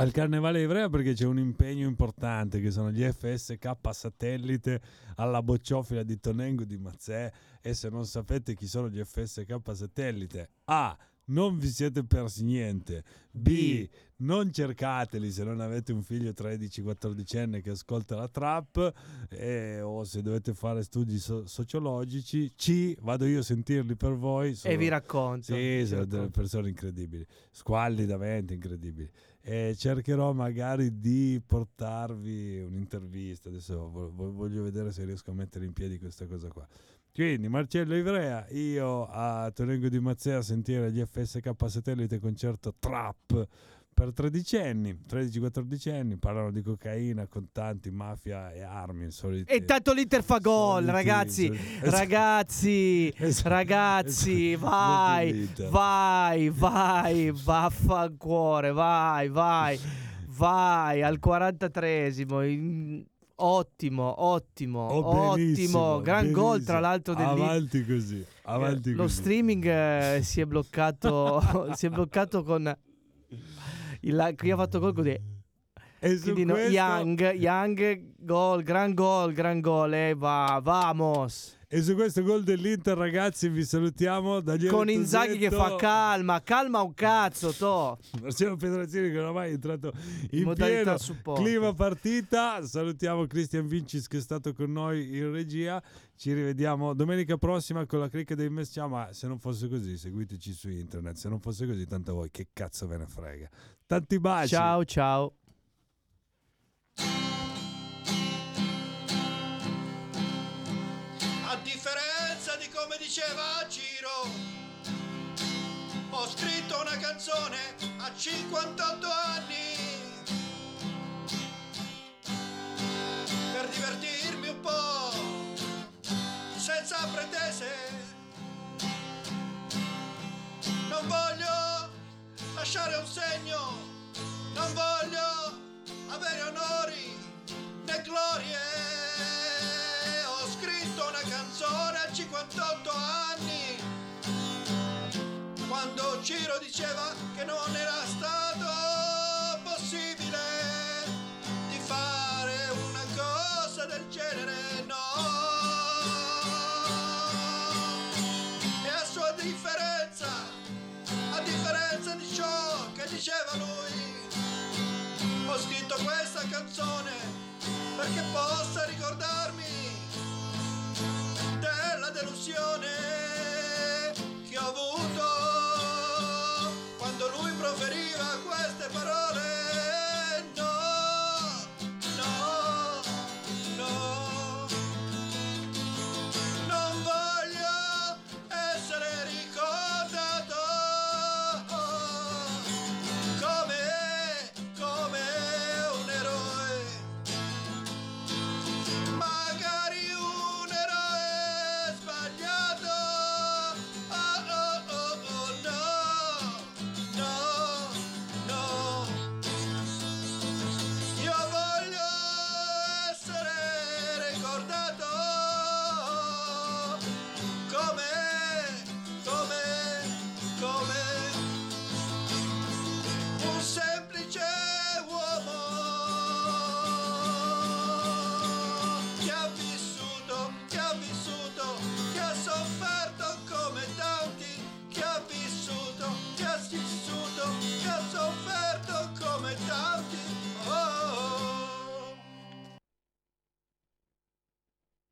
al carnevale Ivrea perché c'è un impegno importante che sono gli FSK satellite alla bocciofila di Tonengo di Mazzè e se non sapete chi sono gli FSK satellite A. Non vi siete persi niente. B. Non cercateli se non avete un figlio 13-14enne che ascolta la trap eh, o se dovete fare studi so- sociologici. C. Vado io a sentirli per voi. sono- E vi racconto. sì, vi sono delle racconto. persone incredibili, squallidamente incredibili. E cercherò magari di portarvi un'intervista. Adesso vo- vo- voglio vedere se riesco a mettere in piedi questa cosa qua. Quindi Marcello Ivrea, io a Torengo di Mazzea a sentire gli FSK Satellite concerto Trap per tredicenni, 13-14 anni, parlano di cocaina, contanti, mafia e armi. il solito- E intanto l'Inter fa gol, soliti- ragazzi. soliti- Ragazzi, Esatto. ragazzi, Esatto. vai, vai, vai, vaffancuore, vai, vai, vai al 43esimo. in- Ottimo, ottimo, Oh, ottimo. Gran gol benissimo. tra l'altro dell'Inter. Avanti così, avanti Lo così. streaming eh, si è bloccato, si è bloccato con il, chi ha fatto gol così. E su Quindi questo- Young, Young, gol, gran gol, gran gol, eh, va, vamos. E su questo gol dell'Inter, ragazzi, vi salutiamo. Daniele Con Inzaghi che fa calma, calma un cazzo, to. Marcello Pedrazzini che oramai è entrato in Modalità pieno supporto. clima partita. Salutiamo Cristian Vincis che è stato con noi in regia. Ci rivediamo domenica prossima con la cricca dei Messia. Ma se non fosse così, seguiteci su internet. Se non fosse così, tanto voi, che cazzo ve ne frega. Tanti baci. Ciao, ciao. A differenza di come diceva Ciro, ho scritto una canzone a 58 anni 48 anni, quando Ciro diceva che non era stato possibile di fare una cosa del genere, no. E a sua differenza, a differenza di ciò che diceva lui, ho scritto questa canzone perché possa ricordare l'emozione che ho avuto quando lui proferiva queste parole.